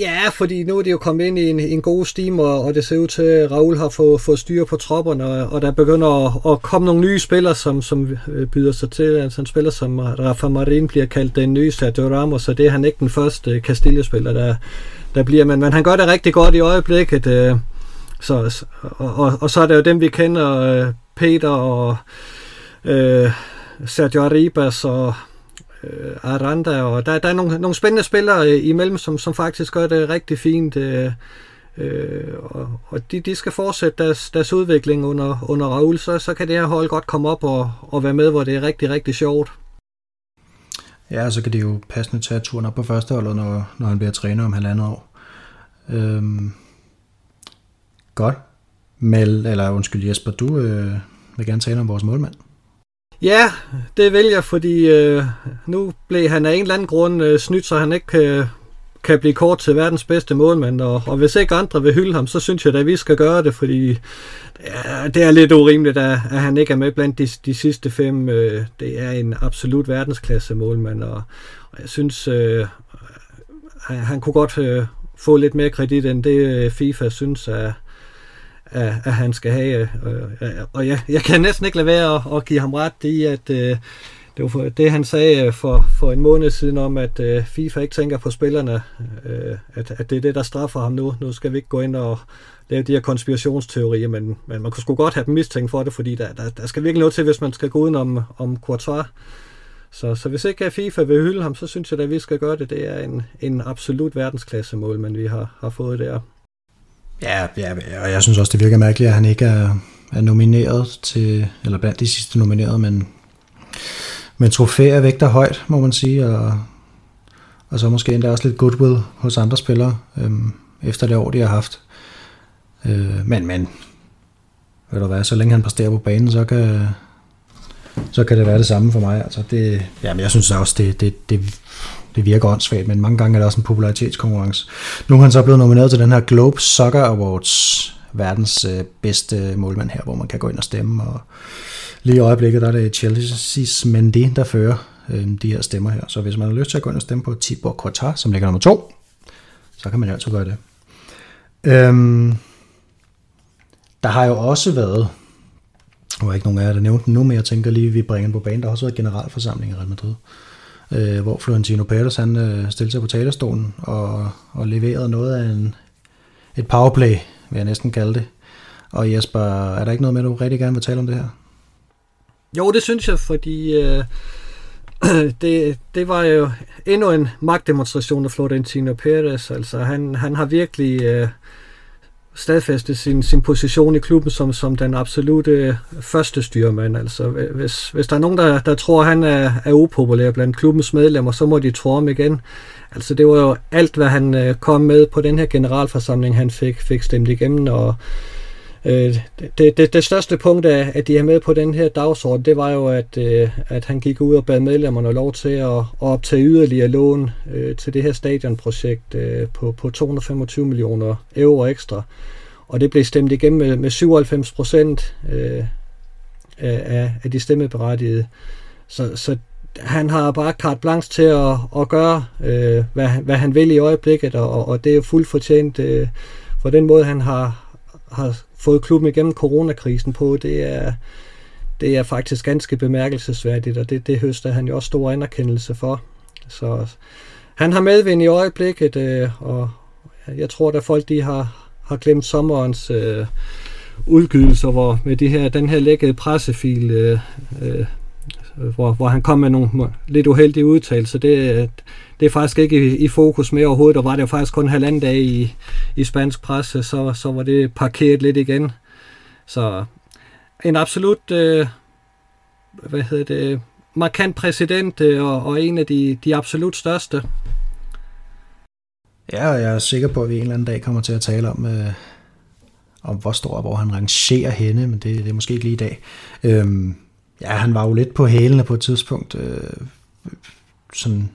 Ja, fordi nu er det jo kommet ind i en, en god steam, og, og det ser ud til, at Raul har fået, fået styr på tropperne, og, og der begynder at, at komme nogle nye spillere, som, som øh, byder sig til. Altså en spiller som Rafa Marin bliver kaldt den nye Sergio Ramos, så det er han ikke den første øh, Castilla-spiller, der, der bliver. Men, men han gør det rigtig godt i øjeblikket. Øh, så, og, og, og så er det jo dem, vi kender, øh, Peter og øh, Sergio Arribas og øh, Aranda, og der, der er nogle, nogle spændende spillere øh, imellem, som, som faktisk gør det rigtig fint, øh, øh, og, og de, de skal fortsætte deres, deres udvikling under, under Raul, så, så kan det her hold godt komme op og, og være med, hvor det er rigtig, rigtig sjovt. Ja, så kan det jo passende tage turen op på førsteholdet, når, når han bliver træner om halvandet år. Øhm, godt. Mel, eller undskyld Jesper, du øh, vil gerne tale om vores målmand. Ja, det vil jeg, fordi øh, nu blev han af en eller anden grund øh, snydt, så han ikke kan, kan blive kort til verdens bedste målmand. Og, og hvis ikke andre vil hylde ham, så synes jeg at vi skal gøre det, fordi ja, det er lidt urimeligt, at, at han ikke er med blandt de, de sidste fem. Øh, det er en absolut verdensklasse målmand, og, og jeg synes, øh, han, han kunne godt øh, få lidt mere kredit, end det øh, FIFA synes er at, at han skal have. Øh, øh, og jeg, jeg kan næsten ikke lade være at, at give ham ret i, at øh, det var for, det, han sagde øh, for, for en måned siden om, at øh, FIFA ikke tænker på spillerne, øh, at, at det er det, der straffer ham nu. Nu skal vi ikke gå ind og lave de her konspirationsteorier, men, men man kunne sgu godt have dem mistænkt for det, fordi der, der, der skal virkelig noget til, hvis man skal gå uden om, om Courtois. Så, så hvis ikke FIFA vil hylde ham, så synes jeg, at vi skal gøre det. Det er en, en absolut verdensklasse mål, men vi har, har fået der. Ja, ja, og jeg synes også, det virker mærkeligt, at han ikke er, er nomineret til, eller blandt de sidste nominerede, men, men trofæer vægter højt, må man sige, og, og så måske endda også lidt goodwill hos andre spillere, øhm, efter det år, de har haft. Øh, men, men, ved du hvad, så længe han præsterer på banen, så kan, så kan det være det samme for mig. Altså det, jamen jeg synes også, det, det, det det virker åndssvagt, men mange gange er der også en popularitetskonkurrence. Nu er han så blevet nomineret til den her Globe Soccer Awards, verdens øh, bedste målmand her, hvor man kan gå ind og stemme, og lige i øjeblikket der er det Chelsea's Mendy, der fører øh, de her stemmer her. Så hvis man har lyst til at gå ind og stemme på Tibor Courtois, som ligger nummer to, så kan man jo altid gøre det. Øhm, der har jo også været, nu er ikke nogen af jer, der nævnte den nu, men jeg tænker lige, at vi bringer den på banen. Der har også været generalforsamling i Real Madrid øh, Øh, hvor Florentino Pérez han øh, stillede sig på talerstolen og, og leverede noget af en, et powerplay, vil jeg næsten kalde det. Og Jesper, er der ikke noget med, du rigtig gerne vil tale om det her? Jo, det synes jeg, fordi øh, [CLEARS THROAT] det, det var jo endnu en magtdemonstration af Florentino Pérez. Altså, han, han har virkelig... Øh, stadfæste sin, sin position i klubben som, som den absolute øh, første styrmand. Altså, hvis, hvis der er nogen, der, der tror, at han er, er upopulær blandt klubbens medlemmer, så må de tro ham igen. Altså, det var jo alt, hvad han øh, kom med på den her generalforsamling, han fik, fik stemt igennem, og Øh, det, det, det største punkt af, at de er med på den her dagsorden, det var jo, at, øh, at han gik ud og bad medlemmerne lov til at, at optage yderligere lån øh, til det her stadionprojekt på, på 225 millioner euro ekstra. Og det blev stemt igennem med, med 97 procent af, af de stemmeberettigede. Så, så han har bare carte blanche til at, at gøre, øh, hvad, hvad han vil i øjeblikket, og, og det er jo fuldt fortjent øh, for den måde, han har, har fået klubben igennem coronakrisen på, det er, det er faktisk ganske bemærkelsesværdigt, og det, det høster han jo også stor anerkendelse for. Så han har medvind i øjeblikket, øh, og jeg tror, at folk de har, har glemt sommerens øh, udgydelser, hvor med de her, den her lækkede pressefil, øh, øh, hvor, hvor han kom med nogle lidt uheldige udtalelser. Det, det er faktisk ikke i, i fokus med overhovedet, og var det jo faktisk kun halvanden dag i, i spansk presse, så, så var det parkeret lidt igen. Så en absolut, øh, hvad hedder det, markant præsident, øh, og, og en af de, de absolut største. Ja, og jeg er sikker på, at vi en eller anden dag kommer til at tale om, øh, om hvor stor, hvor han rangerer henne, men det, det er måske ikke lige i dag. Øhm, ja, han var jo lidt på hælene på et tidspunkt, øh, sådan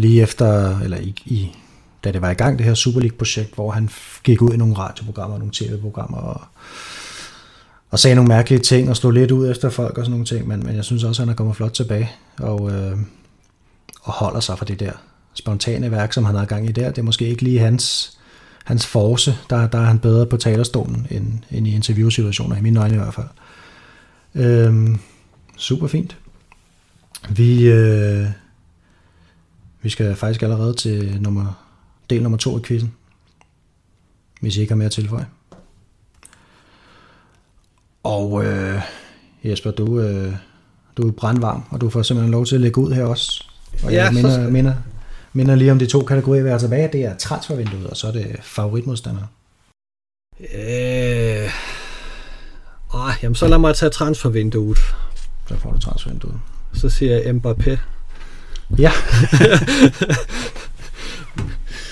lige efter, eller i, i, da det var i gang, det her Super League-projekt, hvor han gik ud i nogle radioprogrammer, og nogle tv-programmer, og, og sagde nogle mærkelige ting, og slog lidt ud efter folk og sådan nogle ting, men, men jeg synes også, at han er kommet flot tilbage, og, øh, og holder sig for det der spontane værk, som han har gang i der. Det er måske ikke lige hans, hans force, der, der er han bedre på talerstolen, end, end i interviewsituationer, i mine øjne i hvert fald. Øh, super fint. Vi, øh, vi skal faktisk allerede til nummer, del nummer to i quizzen, hvis I ikke har mere at tilføje. Og øh, Jesper, du, øh, du er brandvarm, og du får simpelthen lov til at lægge ud her også. Og Ja, jeg så minder, skal- minder, minder lige om de to kategorier, vi har tilbage. Det er transfervinduet, og så er det favoritmodstander. Øh, åh, jamen så lad mig tage transfervinduet. Så får du transfervinduet. Så siger jeg Mbappé. Ja. [LAUGHS]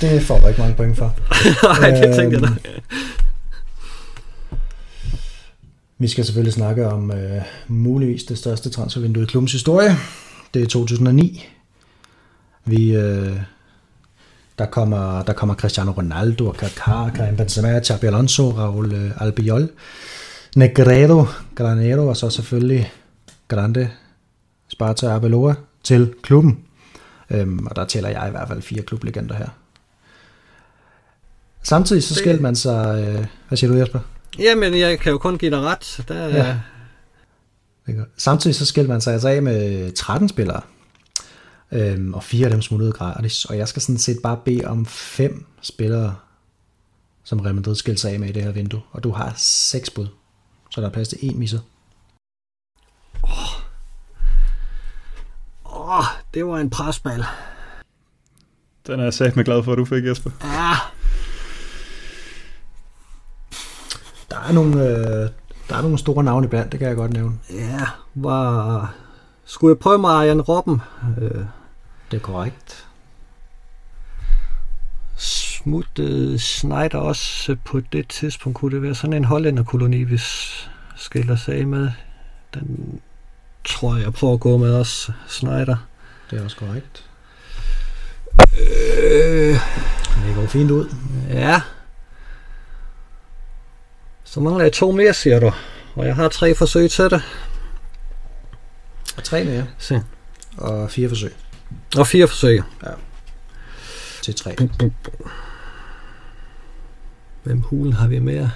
det får du ikke mange point for. [LAUGHS] Nej, det tænkte jeg da. Øhm, Vi skal selvfølgelig snakke om øh, muligvis det største transfervindue i klubbens historie. Det er 2009. Vi, øh, der, kommer, der kommer Cristiano Ronaldo, Kaká, Karim Benzema, Xabi Alonso, Raul øh, Albiol, Negredo, Granero og så selvfølgelig Grande Sparta Arbeloa til klubben. Øhm, og der tæller jeg i hvert fald fire klublegender her. Samtidig så skilte man sig... Øh, hvad siger du, Jesper? Jamen, jeg kan jo kun give dig ret. Der, Ja. ja. Det er. Samtidig så skilte man sig altså af med 13 spillere, øhm, og fire af dem smuttede gratis, og jeg skal sådan set bare bede om fem spillere, som Real Madrid skilte sig af med i det her vindue, og du har seks bud, så der er plads til en misser. Åh, det var en presbal. Den er jeg sagt med glad for, at du fik, Jesper. Ja, Der er nogle, øh, der er nogle store navne iblandt, det kan jeg godt nævne. ja, var... Skulle jeg prøve med Arjen Robben? Øh, Det er korrekt. smuttede Schneider også på det tidspunkt? Kunne det være sådan en hollænderkoloni, hvis skiller sig af med? Den tror jeg, jeg prøver at gå med også, Schneider. Det er også korrekt. Øh, Det går fint ud. ja. Så mangler jeg to mere, siger du. Og jeg har tre forsøg til det. Og tre mere, Se. og fire forsøg Og fire forsøg. til tre. Hvem hulen har vi mere?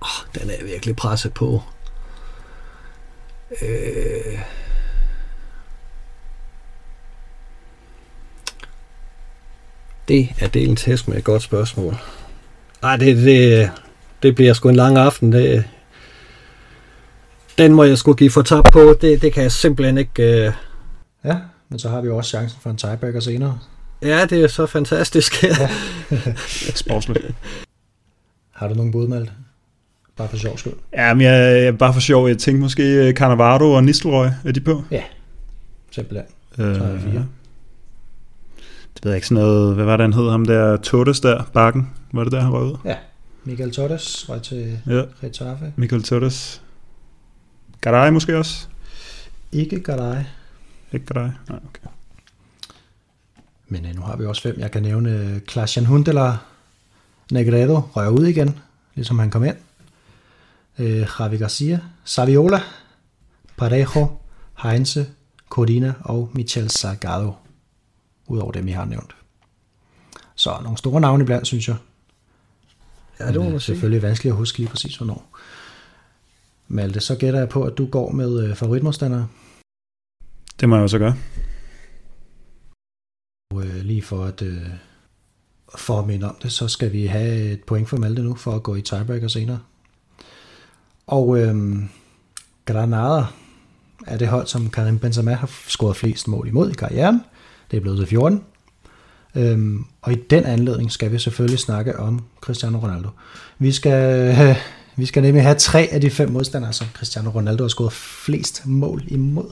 Oh, den er jeg virkelig presset på. Øh... Det er delen test med et godt spørgsmål. Ej, det, det, det bliver sgu en lang aften. Det, den må jeg skulle give for tab på. Det, det kan jeg simpelthen ikke... Øh... Ja, men så har vi jo også chancen for en tiebreaker senere. Ja, det er så fantastisk. Ja. [LAUGHS] Sportsligt. Har du nogen bud, Malte? Bare for sjov skyld. Ja, men jeg, jeg, bare for sjov, jeg tænkte måske øh, Cannavaro og Nistelrooy, er de på? Simpelthen. Øh, Så er fire. Det ved jeg ikke sådan noget, hvad var det han hed, ham der Totes der, Bakken, var det der han røg ud? Lige Miguel Torres røg til Ja, Getafe. Michael Torres. Garay måske også? Ikke Garay. Ikke Garay? Nej, okay. Men øh, nu har vi også fem. Jeg kan nævne øh, Klaas-Jan Huntelaar. Negredo rører ud igen, ligesom han kom ind. Øh, Javi Garcia, Saviola, Parejo, Heinze, Codina og Michel Salgado. Udover dem, I har nævnt. Så nogle store navne iblandt, synes jeg. Ja, det må Men, øh. Selvfølgelig vanskeligt at huske lige præcis, hvornår. Malte, så gætter jeg på, at du går med øh, favoritmodstandere. Det må jeg jo så gøre. Og øh, lige for at, øh, for at minde om det, så skal vi have et point for Malte nu, for at gå i tiebreaker senere. Og øh, Granada er det hold, som Karim Benzema har scoret flest mål imod i karrieren. Det er blevet til 14. Øhm, og i den anledning skal vi selvfølgelig snakke om Cristiano Ronaldo. Vi skal, øh, [LAUGHS] vi skal nemlig have tre af de fem modstandere, som Cristiano Ronaldo har scoret flest mål imod.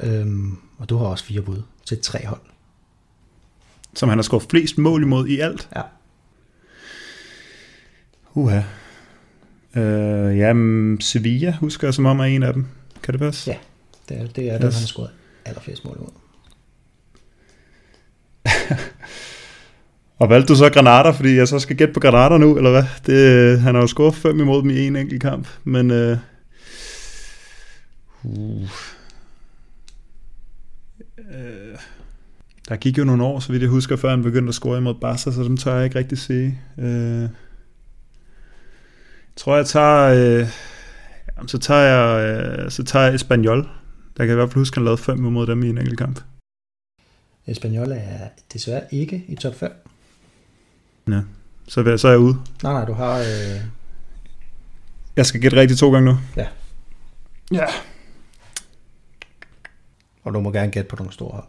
Øhm, og du har også fire bud til tre hold. Som han har scoret flest mål imod i alt. Ja. Uha. Øh, jamen, Sevilla husker jeg som om er en af dem. Kan det passe? Ja. Det er, det er yes. Yes. han har scoret allerflest mål imod. [LAUGHS] Og valgte du så Granada, fordi jeg så skal gætte på Granada nu, eller hvad? Det, han har jo scoret fem imod dem i en enkelt kamp, men... Øh, uh, øh, der gik jo nogle år, så vidt jeg husker, før han begyndte at score imod Barca, så dem tør jeg ikke rigtig sige. Øh, tror, jeg tager... Øh, jamen, så tager jeg, øh, så tager jeg Espanyol. Der kan jeg i hvert fald huske, at han lavede fem imod dem i en enkelt kamp. Espanyol er desværre ikke i top 5. Så, vil- så er jeg ude. Nej, nej, du har... Øh, Jeg skal gætte rigtigt to gange nu. Ja. Ja. og du må gerne gætte på nogle store hold.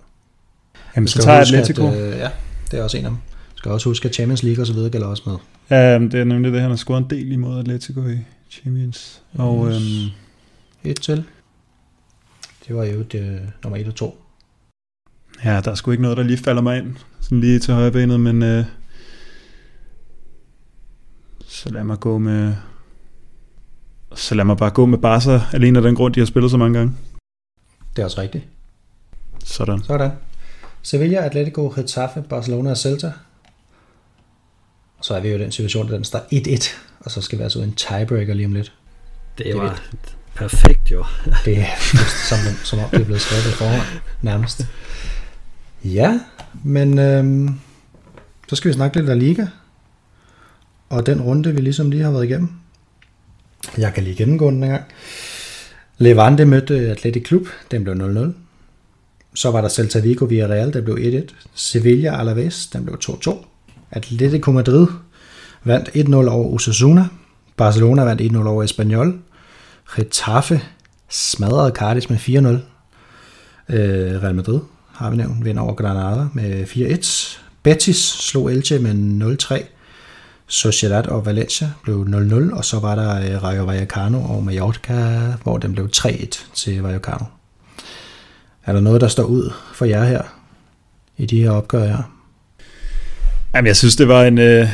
Jamen, så skal tager jeg Atletico. At, øh, ja, det er også en af dem. Du skal også huske, at Champions League og så videre gælder også med. Ja, det er nemlig det, han har scoret en del imod Atletico i Champions. Og Yes. øhm, Et til. Det var jo det, nummer 1 og 2. ja, der er sgu ikke noget, der lige falder mig ind. Sådan lige til højre benet, men øh, så lad mig gå med så lad mig bare gå med Barca, alene af den grund, de har spillet så mange gange. Det er også rigtigt. Sådan. Sådan. Sevilla, Atletico, Getafe, Barcelona og Celta. Så er vi jo i den situation, at den står 1-1, og så skal vi altså en tiebreaker lige om lidt. Det, Det var perfekt jo. [LAUGHS] Det er som, som om det er blevet skrevet i forhånd, nærmest. Ja, men øhm, så skal vi snakke lidt La Liga. Og den runde, vi ligesom lige har været igennem. Jeg kan lige gennemgå den en gang. Levante mødte Athletic Klub, den blev 0-0. Så var der Celta Vigo Villarreal, der blev 1-1. Sevilla Alaves, den blev 2-2. Atletico Madrid vandt 1-0 over Osasuna. Barcelona vandt 1-0 over Espanyol. Getafe smadrede Cardis med 4-0. Øh, Real Madrid har vi nævnt, vinder over Granada med 4-1. Betis slog Elche med 0-3. Sociedad og Valencia blev 0-0, og så var der øh, Rayo Vallecano og Mallorca, hvor den blev 3-1 til Vallecano. Er der noget, der står ud for jer her, i de her opgør her? Jamen, jeg synes, det var en, øh,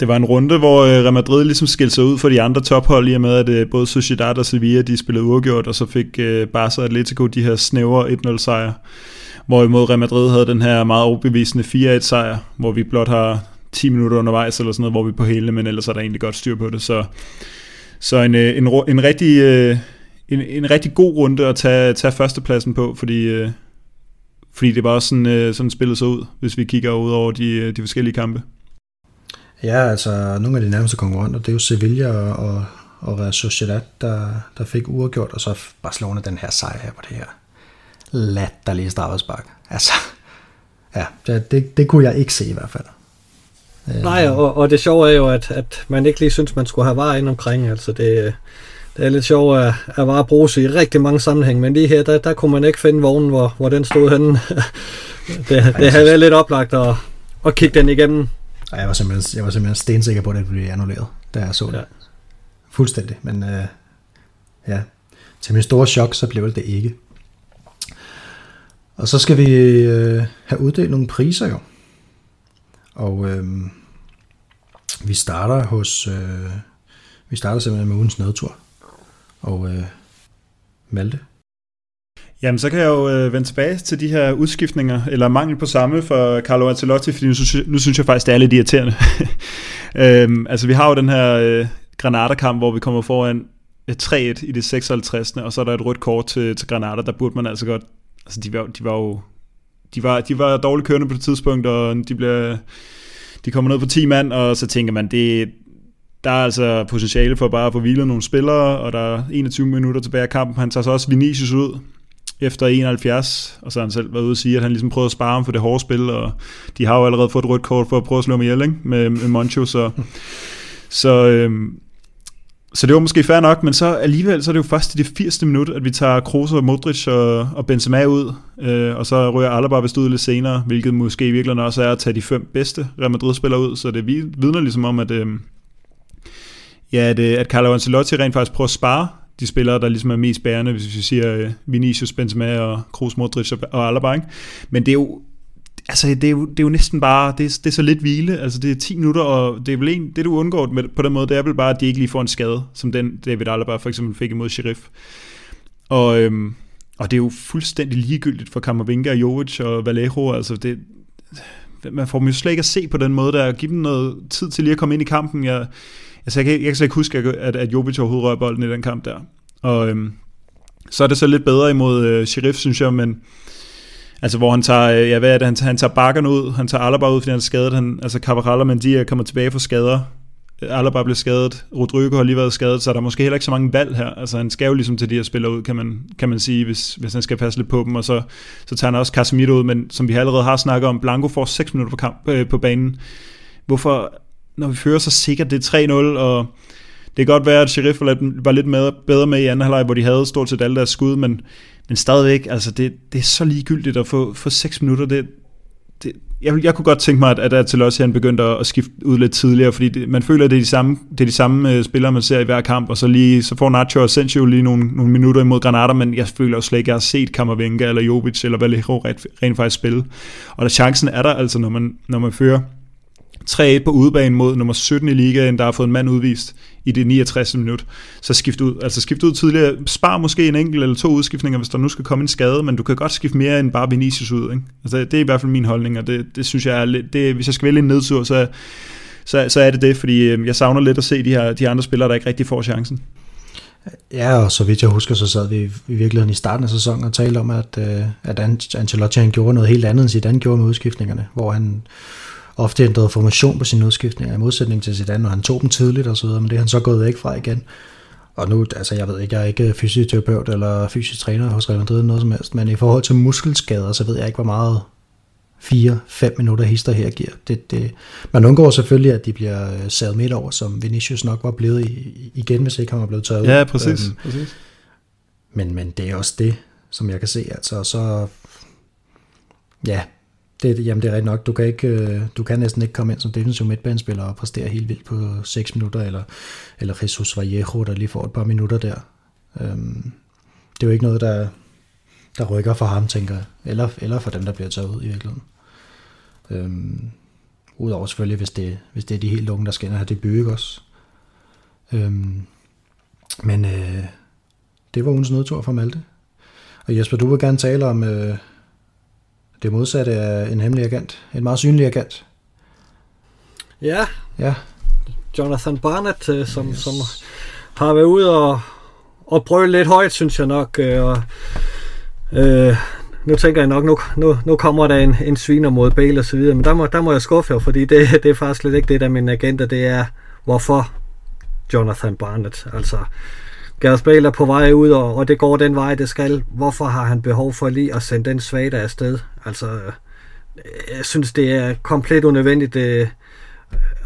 det var en runde, hvor øh, Real Madrid ligesom skilte sig ud for de andre tophold, i og med, at øh, både Sociedad og Sevilla, de spillede uafgjort, og så fik øh, Barca og Atletico de her snævre 1-0 sejre. Hvorimod Real Madrid havde den her meget overbevisende 4-1 sejr, hvor vi blot har 10 minutter undervejs, eller sådan noget, hvor vi er på hele, men ellers er der egentlig godt styr på det. Så, så en, en, en, rigtig, en, en rigtig god runde at tage, tage førstepladsen på, fordi, fordi det var også sådan, øh, sådan spillet sig ud, hvis vi kigger ud over de, øh, de forskellige kampe. Ja, altså nogle af de nærmeste konkurrenter, det er jo Sevilla og, og, og Real Sociedad, der, der fik uafgjort, og så Barcelona den her sejr her på det her latterlige straffespark. Altså, ja, det, det, det kunne jeg ikke se i hvert fald. Nej, og, og det sjove er jo, at, at man ikke lige synes, man skulle have var ind omkring. Altså det, det er lidt sjovt at, at var bruges i rigtig mange sammenhæng, men lige her, der, der kunne man ikke finde vognen, hvor, hvor den stod henne. [LAUGHS] det, det havde været lidt oplagt at, at kigge den igennem. Og jeg var simpelthen, jeg var simpelthen stensikker på, at det blive annulleret, da jeg så det. Ja. Fuldstændig, men øh, ja, til min store chok, så blev det ikke. Og så skal vi øh, have uddelt nogle priser jo. Og øh, Vi starter hos... Øh, vi starter simpelthen med ugens nedtur. Og øh, Malte? Jamen, så kan jeg jo øh, vende tilbage til de her udskiftninger, eller mangel på samme for Carlo Ancelotti, fordi nu, nu synes jeg faktisk, det er lidt irriterende. [LAUGHS] øhm, altså, vi har jo den her øh, Granada-kamp, hvor vi kommer foran øh, 3-1 i det 56. Og så er der et rødt kort til, til Granada, der burde man altså godt... Altså, de var, de var jo... De var, de var dårligt kørende på det tidspunkt, og de bliver... De kommer ned på 10 mand, og så tænker man, det, der er altså potentiale for bare at få hvilet nogle spillere, og der er 21 minutter tilbage af kampen. Han tager så også Vinicius ud efter 71, og så har han selv været ude og sige, at han ligesom prøvede at spare ham for det hårde spil, og de har jo allerede fået et rødt kort for at prøve at slå ham ihjel ikke? Med, med Moncho, så, så, øhm, så det var måske fair nok, men så alligevel så er det jo først i det 80. minut, at vi tager Kroos og Modric og, og Benzema ud, øh, og så rører Alaba vist ud lidt senere, hvilket måske i virkeligheden også er at tage de fem bedste Real Madrid-spillere ud, så det vidner ligesom om, at, øh, ja, at, at Carlo Ancelotti rent faktisk prøver at spare de spillere, der ligesom er mest bærende, hvis vi siger øh, Vinicius, Benzema og Kroos, Modric og Alaba. Ikke? Men det er jo altså det er, jo, det er jo næsten bare, det er, det er så lidt hvile, altså det er 10 minutter, og det er vel en, det du undgår med, på den måde, det er vel bare, at de ikke lige får en skade, som den David Alaba for eksempel fik imod Sheriff. Og, øhm, og det er jo fuldstændig ligegyldigt for Kammervinga, Jovic og Vallejo, altså det, man får dem jo slet ikke at se på den måde, der give dem noget tid til lige at komme ind i kampen. Jeg, altså jeg, kan, jeg kan slet ikke huske, at, at Jovic overhovedet rører bolden i den kamp der. Og øhm, så er det så lidt bedre imod øh, Sheriff, synes jeg, men Altså hvor han tager, øh, ja hvad er det, han, han tager bakkerne ud, han tager Alaba ud, fordi han er skadet, han, altså Cabral og Mendy øh, kommer tilbage fra skader, Alaba bliver skadet, Rodrigo har lige været skadet, så der er måske heller ikke så mange valg her. Altså han skal jo ligesom til de her spillere ud, kan man, kan man sige, hvis, hvis han skal passe lidt på dem, og så, så tager han også Casemiro ud, men som vi allerede har snakket om, Blanco får 6 minutter på, kamp, øh, på banen. Hvorfor, når vi fører så sikkert, det er 3-0, og det kan godt være, at Sheriff var lidt med, bedre med i anden halvleg, hvor de havde stort set alle deres skud, men men stadigvæk, altså det, det er så ligegyldigt at få, få 6 minutter. Det, det, jeg, jeg kunne godt tænke mig, at, at også han begyndte at, at skifte ud lidt tidligere, fordi det, man føler, at det er de samme, det er de samme øh, spillere, man ser i hver kamp, og så, lige, så får Nacho og Sensio lige nogle, nogle minutter imod Granada, men jeg føler jo slet ikke, at jeg har set Kammervenka eller Jovic eller Valero rent, rent faktisk spille. Og der chancen er der altså, når man, når man fører 3-1 på udebane mod nummer 17 i ligaen, der har fået en mand udvist i det 69. minut. Så skift ud. Altså skift ud tidligere. Spar måske en enkelt eller to udskiftninger, hvis der nu skal komme en skade, men du kan godt skifte mere end bare Vinicius ud. Ikke? Altså, det er i hvert fald min holdning, og det, det synes jeg er lidt... Det, hvis jeg skal vælge en nedtur, så, så, så er det det, fordi øhm, jeg savner lidt at se de her de andre spillere, der ikke rigtig får chancen. Ja, og så vidt jeg husker, så sad vi i virkeligheden i starten af sæsonen og talte om, at, øh, at Ancelotti han gjorde noget helt andet, end Zidane gjorde med udskiftningerne, hvor han ofte ændrede formation på sine udskiftninger, i modsætning til Zidane, når han tog dem tidligt og så videre, men det er han så gået væk fra igen. Og nu, altså jeg ved ikke, jeg er ikke fysioterapeut eller fysisk træner hos Real Madrid noget som helst, men i forhold til muskelskader, så ved jeg ikke, hvor meget 4-5 minutter hister her giver. Det, det, man undgår selvfølgelig, at de bliver øh, savet midt over, som Vinicius nok var blevet i, igen, hvis ikke han var blevet taget Ja, præcis. Øhm, præcis. Men, men det er også det, som jeg kan se. Altså, så ja, det, jamen det er rigtigt nok. Du kan, ikke, øh, du kan næsten ikke komme ind som defensiv midtbanespiller og præstere helt vildt på 6 minutter, eller, eller Jesus Vallejo, der lige får et par minutter der. Øhm, det er jo ikke noget, der, der rykker for ham, tænker jeg. Eller, eller for dem, der bliver taget ud i virkeligheden. Øhm, Udover selvfølgelig, hvis det, hvis det er de helt unge, der skal ind og have debut, ikke også? Øhm, men øh, det var ugens nødtur for Malte. Og Jesper, du vil gerne tale om, øh, det modsatte er en hemmelig agent. En meget synlig agent. Ja. Ja. Jonathan Barnett, øh, som, yes. som har været ude og, og prøve lidt højt, synes jeg nok. Øh, og, øh, nu tænker jeg nok, nu, nu, nu kommer der en, en sviner mod Bale og så videre, men der må, der må jeg skuffe jer, fordi det, det er faktisk slet ikke det, der er min agenda, det er, hvorfor Jonathan Barnett. Altså, Gareth Bale er på vej ud, og, og det går den vej, det skal. Hvorfor har han behov for lige at sende den svage afsted? Altså, øh, jeg synes, det er komplet unødvendigt det,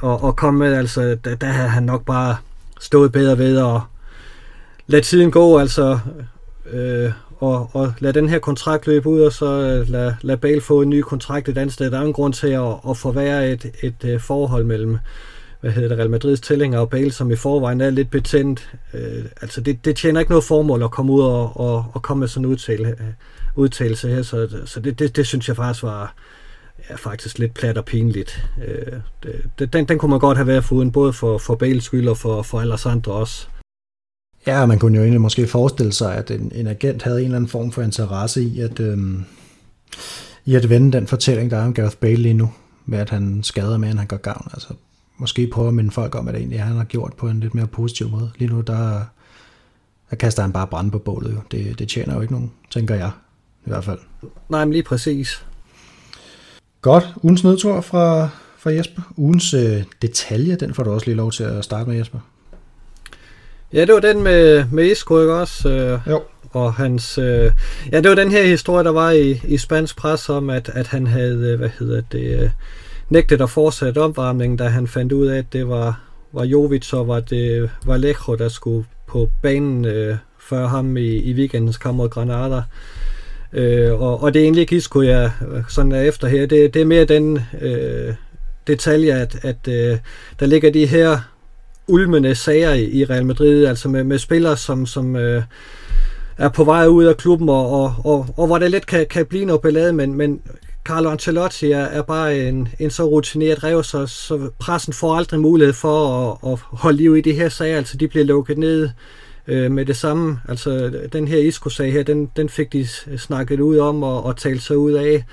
at, at komme med. Altså, der, der havde han nok bare stået bedre ved at lade tiden gå, altså, øh, og, og lade den her kontrakt løbe ud, og så øh, lade, lade Bale få en ny kontrakt et andet sted. Der er en grund til at, at forvære et, et, et forhold mellem hvad hedder det, Real Madrids tilhænger og Bale, som i forvejen er lidt betændt. Øh, altså det, det tjener ikke noget formål at komme ud og, og, og komme med sådan en udtale, øh, udtalelse her, så, så det, det, det synes jeg faktisk var er faktisk lidt plat og pinligt. Øh, det, den, den kunne man godt have været foruden, både for, for Bales skyld og for, for alle andre også. Ja, man kunne jo egentlig måske forestille sig, at en, en agent havde en eller anden form for interesse i at, øh, i at vende den fortælling, der er om Gareth Bale lige nu, med at han skader mere, end han gør gavn. Altså, måske prøve at minde folk om, at det egentlig er, han har gjort på en lidt mere positiv måde. Lige nu, der, der kaster han bare brand på bålet. Jo. Det, det tjener jo ikke nogen, tænker jeg i hvert fald. Nej, men lige præcis. Godt. Ugens nedtur fra, fra Jesper. Ugens øh, detalje, den får du også lige lov til at starte med, Jesper. Ja, det var den med, med Isco, ikke også? Øh, jo. Og hans... Øh, ja, det var den her historie, der var i, i spansk pres om, at, at han havde, øh, hvad hedder det, øh, nægtet at fortsætte opvarmningen, da han fandt ud af, at det var, var Jovic og var det Vallejo, der skulle på banen øh, før ham i, i weekendens kamp mod Granada. Øh, og, og det er egentlig ikke Isco, jeg sådan er efter her. Det, det er mere den øh, detalje, at, at øh, der ligger de her ulmende sager i, i Real Madrid, altså med, med spillere, som, som øh, er på vej ud af klubben, og, og, og, og hvor det lidt kan, kan blive noget ballade, men, men Carlo Ancelotti er, er bare en, en så rutineret rev, så, så pressen får aldrig mulighed for at, at holde liv i de her sager, altså de bliver lukket ned øh, med det samme. Altså den her Isco-sag her, den, den fik de snakket ud om og, og talt sig ud af,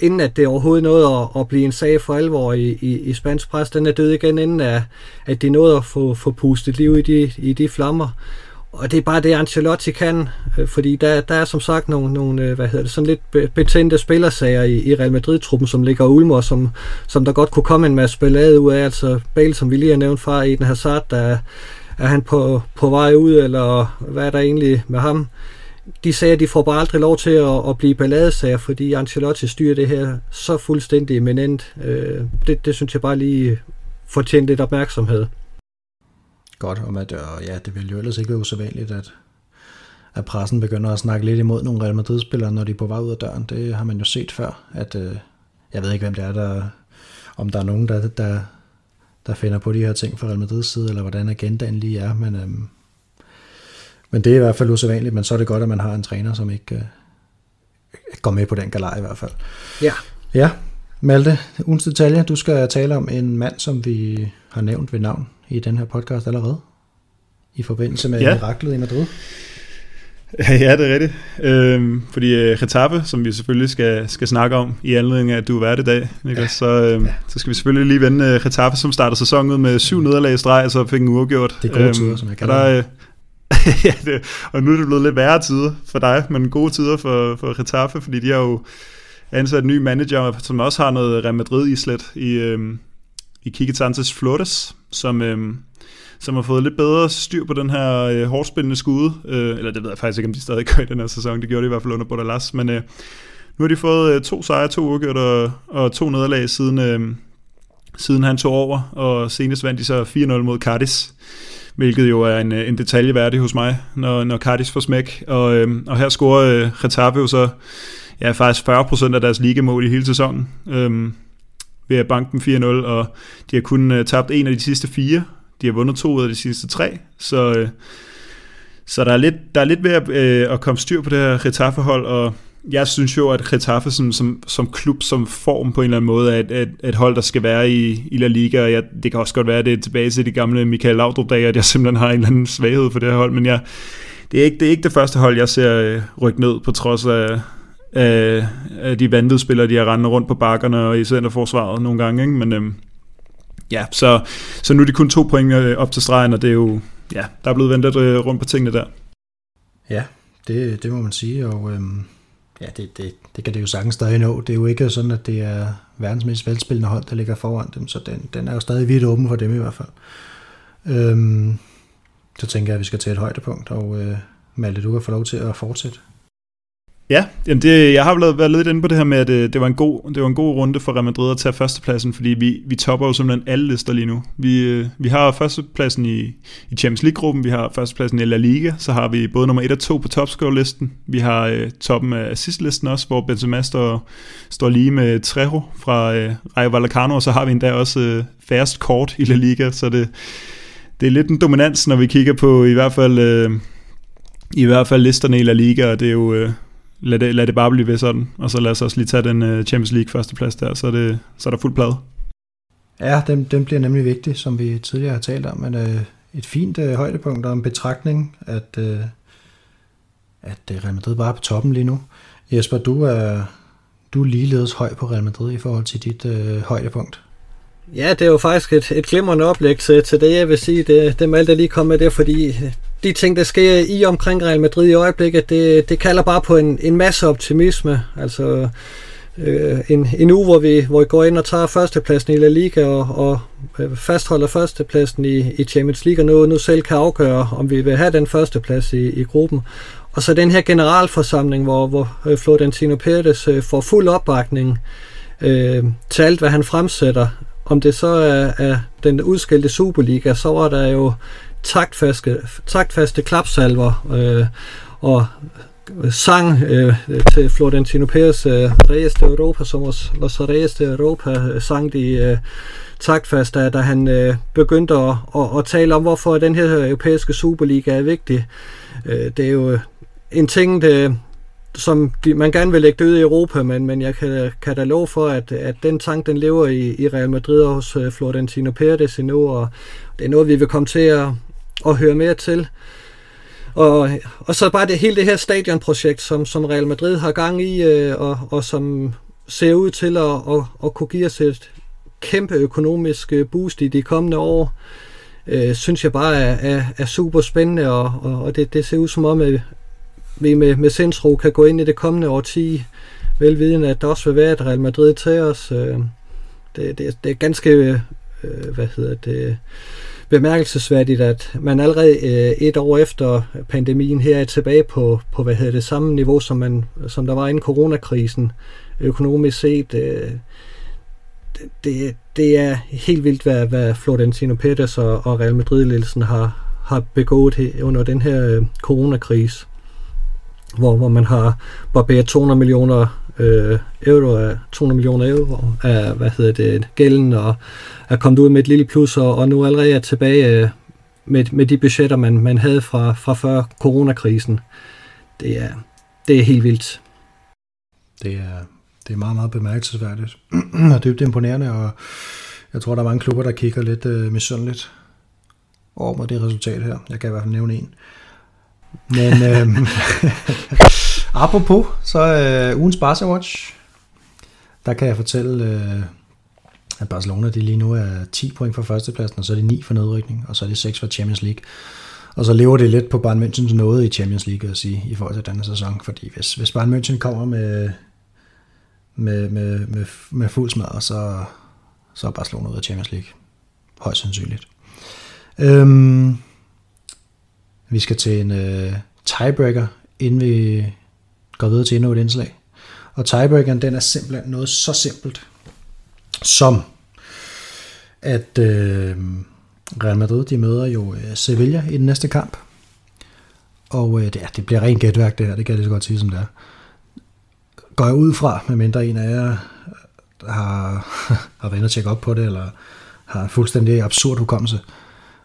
inden at det overhovedet nåede at, at blive en sag for alvor i, i, i spansk pres. Den er død igen, inden at, at de nåede at få, få pustet liv i de, i de flammer. Og det er bare det, Ancelotti kan, øh, fordi der, der er som sagt nogle, nogle øh, hvad hedder det, sådan lidt betændte spillersager i, i Real Madrid-truppen, som ligger ulmer, som, som der godt kunne komme en masse spillade ud af. Altså Bale, som vi lige har nævnt fra i den Hazard, der er han på, på vej ud, eller hvad er der egentlig med ham? De sager, de får bare aldrig lov til at, at blive balladesager, fordi Ancelotti styrer det her så fuldstændig eminent. Øh, det, det synes jeg bare lige fortjener lidt opmærksomhed. Godt, om at og ja, det vil jo ellers ikke være usædvanligt, at, at pressen begynder at snakke lidt imod nogle Real Madrid-spillere, når de er på vej ud af døren. Det har man jo set før, at øh, jeg ved ikke, hvem det er, der, om der er nogen, der, der, der finder på de her ting fra Real Madrids side, eller hvordan agendaen lige er, men, øhm, men det er i hvert fald usædvanligt, men så er det godt, at man har en træner, som ikke øh, går med på den galar i hvert fald. Ja. Ja, Malte, ugens detalje, du skal tale om en mand, som vi har nævnt ved navn i den her podcast allerede, i forbindelse med ja. miraklet i Madrid. [LAUGHS] Ja, det er rigtigt. Øhm, fordi uh, Getafe, som vi selvfølgelig skal, skal snakke om i anledning af, at du er vært i dag, Niklas, ja. så, øhm, ja. så skal vi selvfølgelig lige vende uh, Getafe, som starter sæsonen med syv nederlag i streg, så fik en uafgjort. Det er gode øhm, tider, som jeg kalder der, det. [LAUGHS] ja, det, og nu er det blevet lidt værre tider for dig, men gode tider for, for Getafe, fordi de har jo ansat en ny manager, som også har noget Real Madrid-islet i, øhm, i Kike Flores, som, øh, som har fået lidt bedre styr på den her øh, hårdspillende skude. Øh, eller det ved jeg faktisk ikke, om de stadig [LAUGHS] gør i den her sæson. Det gjorde de i hvert fald under Bordalas. Men øh, nu har de fået øh, to sejre, to uafgjort og, og to nederlag siden, øh, siden han tog over. Og senest vandt de så 4-0 mod Cardis hvilket jo er en, øh, en detalje værdig hos mig, når, når Cardis får smæk. Og, øh, og her scorer øh, Getafe jo så ja, faktisk 40% af deres ligamål i hele sæsonen. Øh, ved at banke dem 4-0, og de har kun øh, tabt en af de sidste fire. De har vundet to ud af de sidste tre, så, øh, så der, er lidt, der er lidt ved at, øh, at komme styr på det her Getafe-hold, og jeg synes jo, at Getafe som, som, som klub, som form på en eller anden måde, er et, et, et hold, der skal være i, i La Liga, og jeg, det kan også godt være, at det er tilbage til de gamle Michael Laudrup-dage, at jeg simpelthen har en eller anden svaghed for det her hold, men jeg, det, er ikke, det er ikke det første hold, jeg ser øh, rykke ned, på trods af, af, af de vantede spillere, de har rendet rundt på bakkerne og i centerforsvaret nogle gange. Ikke? Men øhm, ja, så, så nu er det kun to point øh, op til stregen, og det er jo, ja, der er blevet ventet rundt på tingene der. Ja, det, det må man sige, og øhm, ja, det, det, det kan det jo sagtens stadig nå. Det er jo ikke sådan, at det er verdens mest velspillende hold, der ligger foran dem, så den, den er jo stadig vidt åben for dem i hvert fald. Øhm, så tænker jeg, at vi skal til et højdepunkt, og øh, Malte, du kan få lov til at fortsætte. Ja, jamen det, jeg har været lidt inde på det her med, at det, det, var en god, det var en god runde for Real Madrid at tage førstepladsen, fordi vi, vi topper jo simpelthen alle lister lige nu. Vi, øh, vi har førstepladsen i, i Champions League-gruppen, vi har førstepladsen i La Liga, så har vi både nummer 1 og 2 på topscore-listen. Vi har øh, toppen af assist-listen også, hvor Benzema står, står lige med Trejo fra øh, Rayo Vallecano, og så har vi endda også øh, færrest kort i La Liga, så det, det er lidt en dominans, når vi kigger på i hvert fald... Øh, i hvert fald listerne i La Liga, og det er jo, øh, lad det, lad det bare blive ved sådan, og så lad os også lige tage den uh, Champions League førsteplads der, så er, det, så er der fuld plade. Ja, den, den bliver nemlig vigtig, som vi tidligere har talt om, men øh, et fint øh, højdepunkt og en betragtning, at, øh, at øh, Real Madrid bare er på toppen lige nu. Jesper, du er, du er ligeledes høj på Real Madrid i forhold til dit øh, højdepunkt. Ja, det er jo faktisk et, et glimrende oplæg til, til det, jeg vil sige. Det, det er alt, der lige kommer med det, fordi de ting, der sker i omkring Real Madrid i øjeblikket, det, det kalder bare på en, en masse optimisme. Altså øh, en, en uge, hvor vi, hvor vi går ind og tager førstepladsen i La Liga og, og øh, fastholder førstepladsen i, i Champions League, og nu, nu selv kan afgøre, om vi vil have den førsteplads i, i gruppen. Og så den her generalforsamling, hvor, hvor øh, Florentino Pérez øh, får fuld opbakning øh, til alt, hvad han fremsætter. Om det så er, er den udskilte Superliga, så var der jo taktfaste, taktfaste klapsalver øh, og sang øh, til Florentino Pérez øh, Reyes de Europa, som os Los Reyes de Europa øh, sang de øh, taktfast, da, da han øh, begyndte at, at, at tale om, hvorfor den her europæiske Superliga er vigtig. Øh, det er jo en ting, det, som de, man gerne vil lægge død i Europa, men, men jeg kan, kan da love for, at, at den tank, den lever i, i Real Madrid og hos øh, Florentino Pérez endnu, og det er noget, vi vil komme til at, og høre mere til. Og, og så bare det hele det her stadionprojekt, som, som Real Madrid har gang i, øh, og, og som ser ud til at, at, at kunne give os et kæmpe økonomisk boost i de kommende år, øh, synes jeg bare er, er, er super spændende, og, og, og det, det ser ud som om, at vi med, med sindsro kan gå ind i det kommende årti, velviden at der også vil være et Real Madrid til os. Øh, det, det, det er ganske, øh, hvad hedder det, bemærkelsesværdigt, at man allerede øh, et år efter pandemien her er tilbage på, på hvad hedder det, samme niveau, som, man, som der var inden coronakrisen, økonomisk set. Øh, det, det er helt vildt, hvad, hvad Florentino Pérez og, og Real Madrid-ledelsen har, har begået under den her øh, coronakrise, hvor, hvor man har barberet 200 millioner øh, euro af 200 millioner euro af, hvad hedder det, gælden, og er kommet ud med et lille plus, og, og nu allerede er tilbage øh, med, med de budgetter, man, man havde fra, fra før coronakrisen. Det er, det er helt vildt. Det er, det er meget, meget bemærkelsesværdigt, [CLEARS THROAT] og dybt imponerende, og jeg tror, der er mange klubber, der kigger lidt øh, misundeligt over mod det resultat her. Jeg kan i hvert fald nævne en. Men øh, [LAUGHS] apropos, så øh, ugens Barca Watch, der kan jeg fortælle, øh, at Barcelona de lige nu er 10 point for førstepladsen, og så er det 9 for nedrykning, og så er det 6 for Champions League. Og så lever det lidt på Bayern Münchens nåde i Champions League at sige, i forhold til denne sæson, fordi hvis, hvis Bayern München kommer med, med, med, med, med fuld smadret, så, så er Barcelona ud af Champions League. Højst sandsynligt. Øhm, vi skal til en øh, tiebreaker, inden vi går videre til endnu et indslag. Og tiebreakeren, den er simpelthen noget så simpelt, som at øh, Real Madrid, de møder jo øh, Sevilla i den næste kamp. Og øh, det, ja, det bliver rent gætværk det her, det kan jeg så godt sige som det er. Går jeg ud fra, medmindre en af jer øh, har, [LAUGHS] har været inde og tjekke op på det, eller har en fuldstændig absurd hukommelse.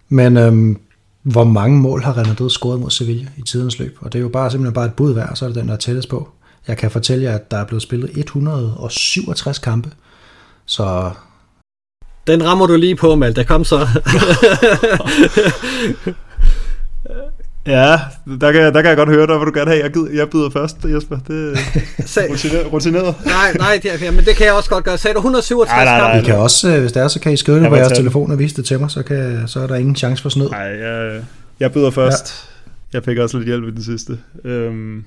Men øhm, hvor mange mål har Real Madrid scoret mod Sevilla i tidens løb? Og det er jo bare simpelthen bare et bud værd, så er det den, der er tættest på. Jeg kan fortælle jer, at der er blevet spillet 167 kampe. Så... Den rammer du lige på, Malte. Kom så. [LAUGHS] Ja, der kan, der kan jeg godt høre dig, hvad du gerne have. Jeg, gider, jeg byder først, Jesper. Det er rutineret. rutineret. nej, nej, det, ja, men det kan jeg også godt gøre. Sagde du 167 nej, nej, nej, I kan også, øh, hvis det er, så kan I skrive det på jeres telefon og vise det til mig, så, kan, så er der ingen chance for snød. Nej, jeg, jeg byder først. Ja. Jeg fik også lidt hjælp i den sidste. Um,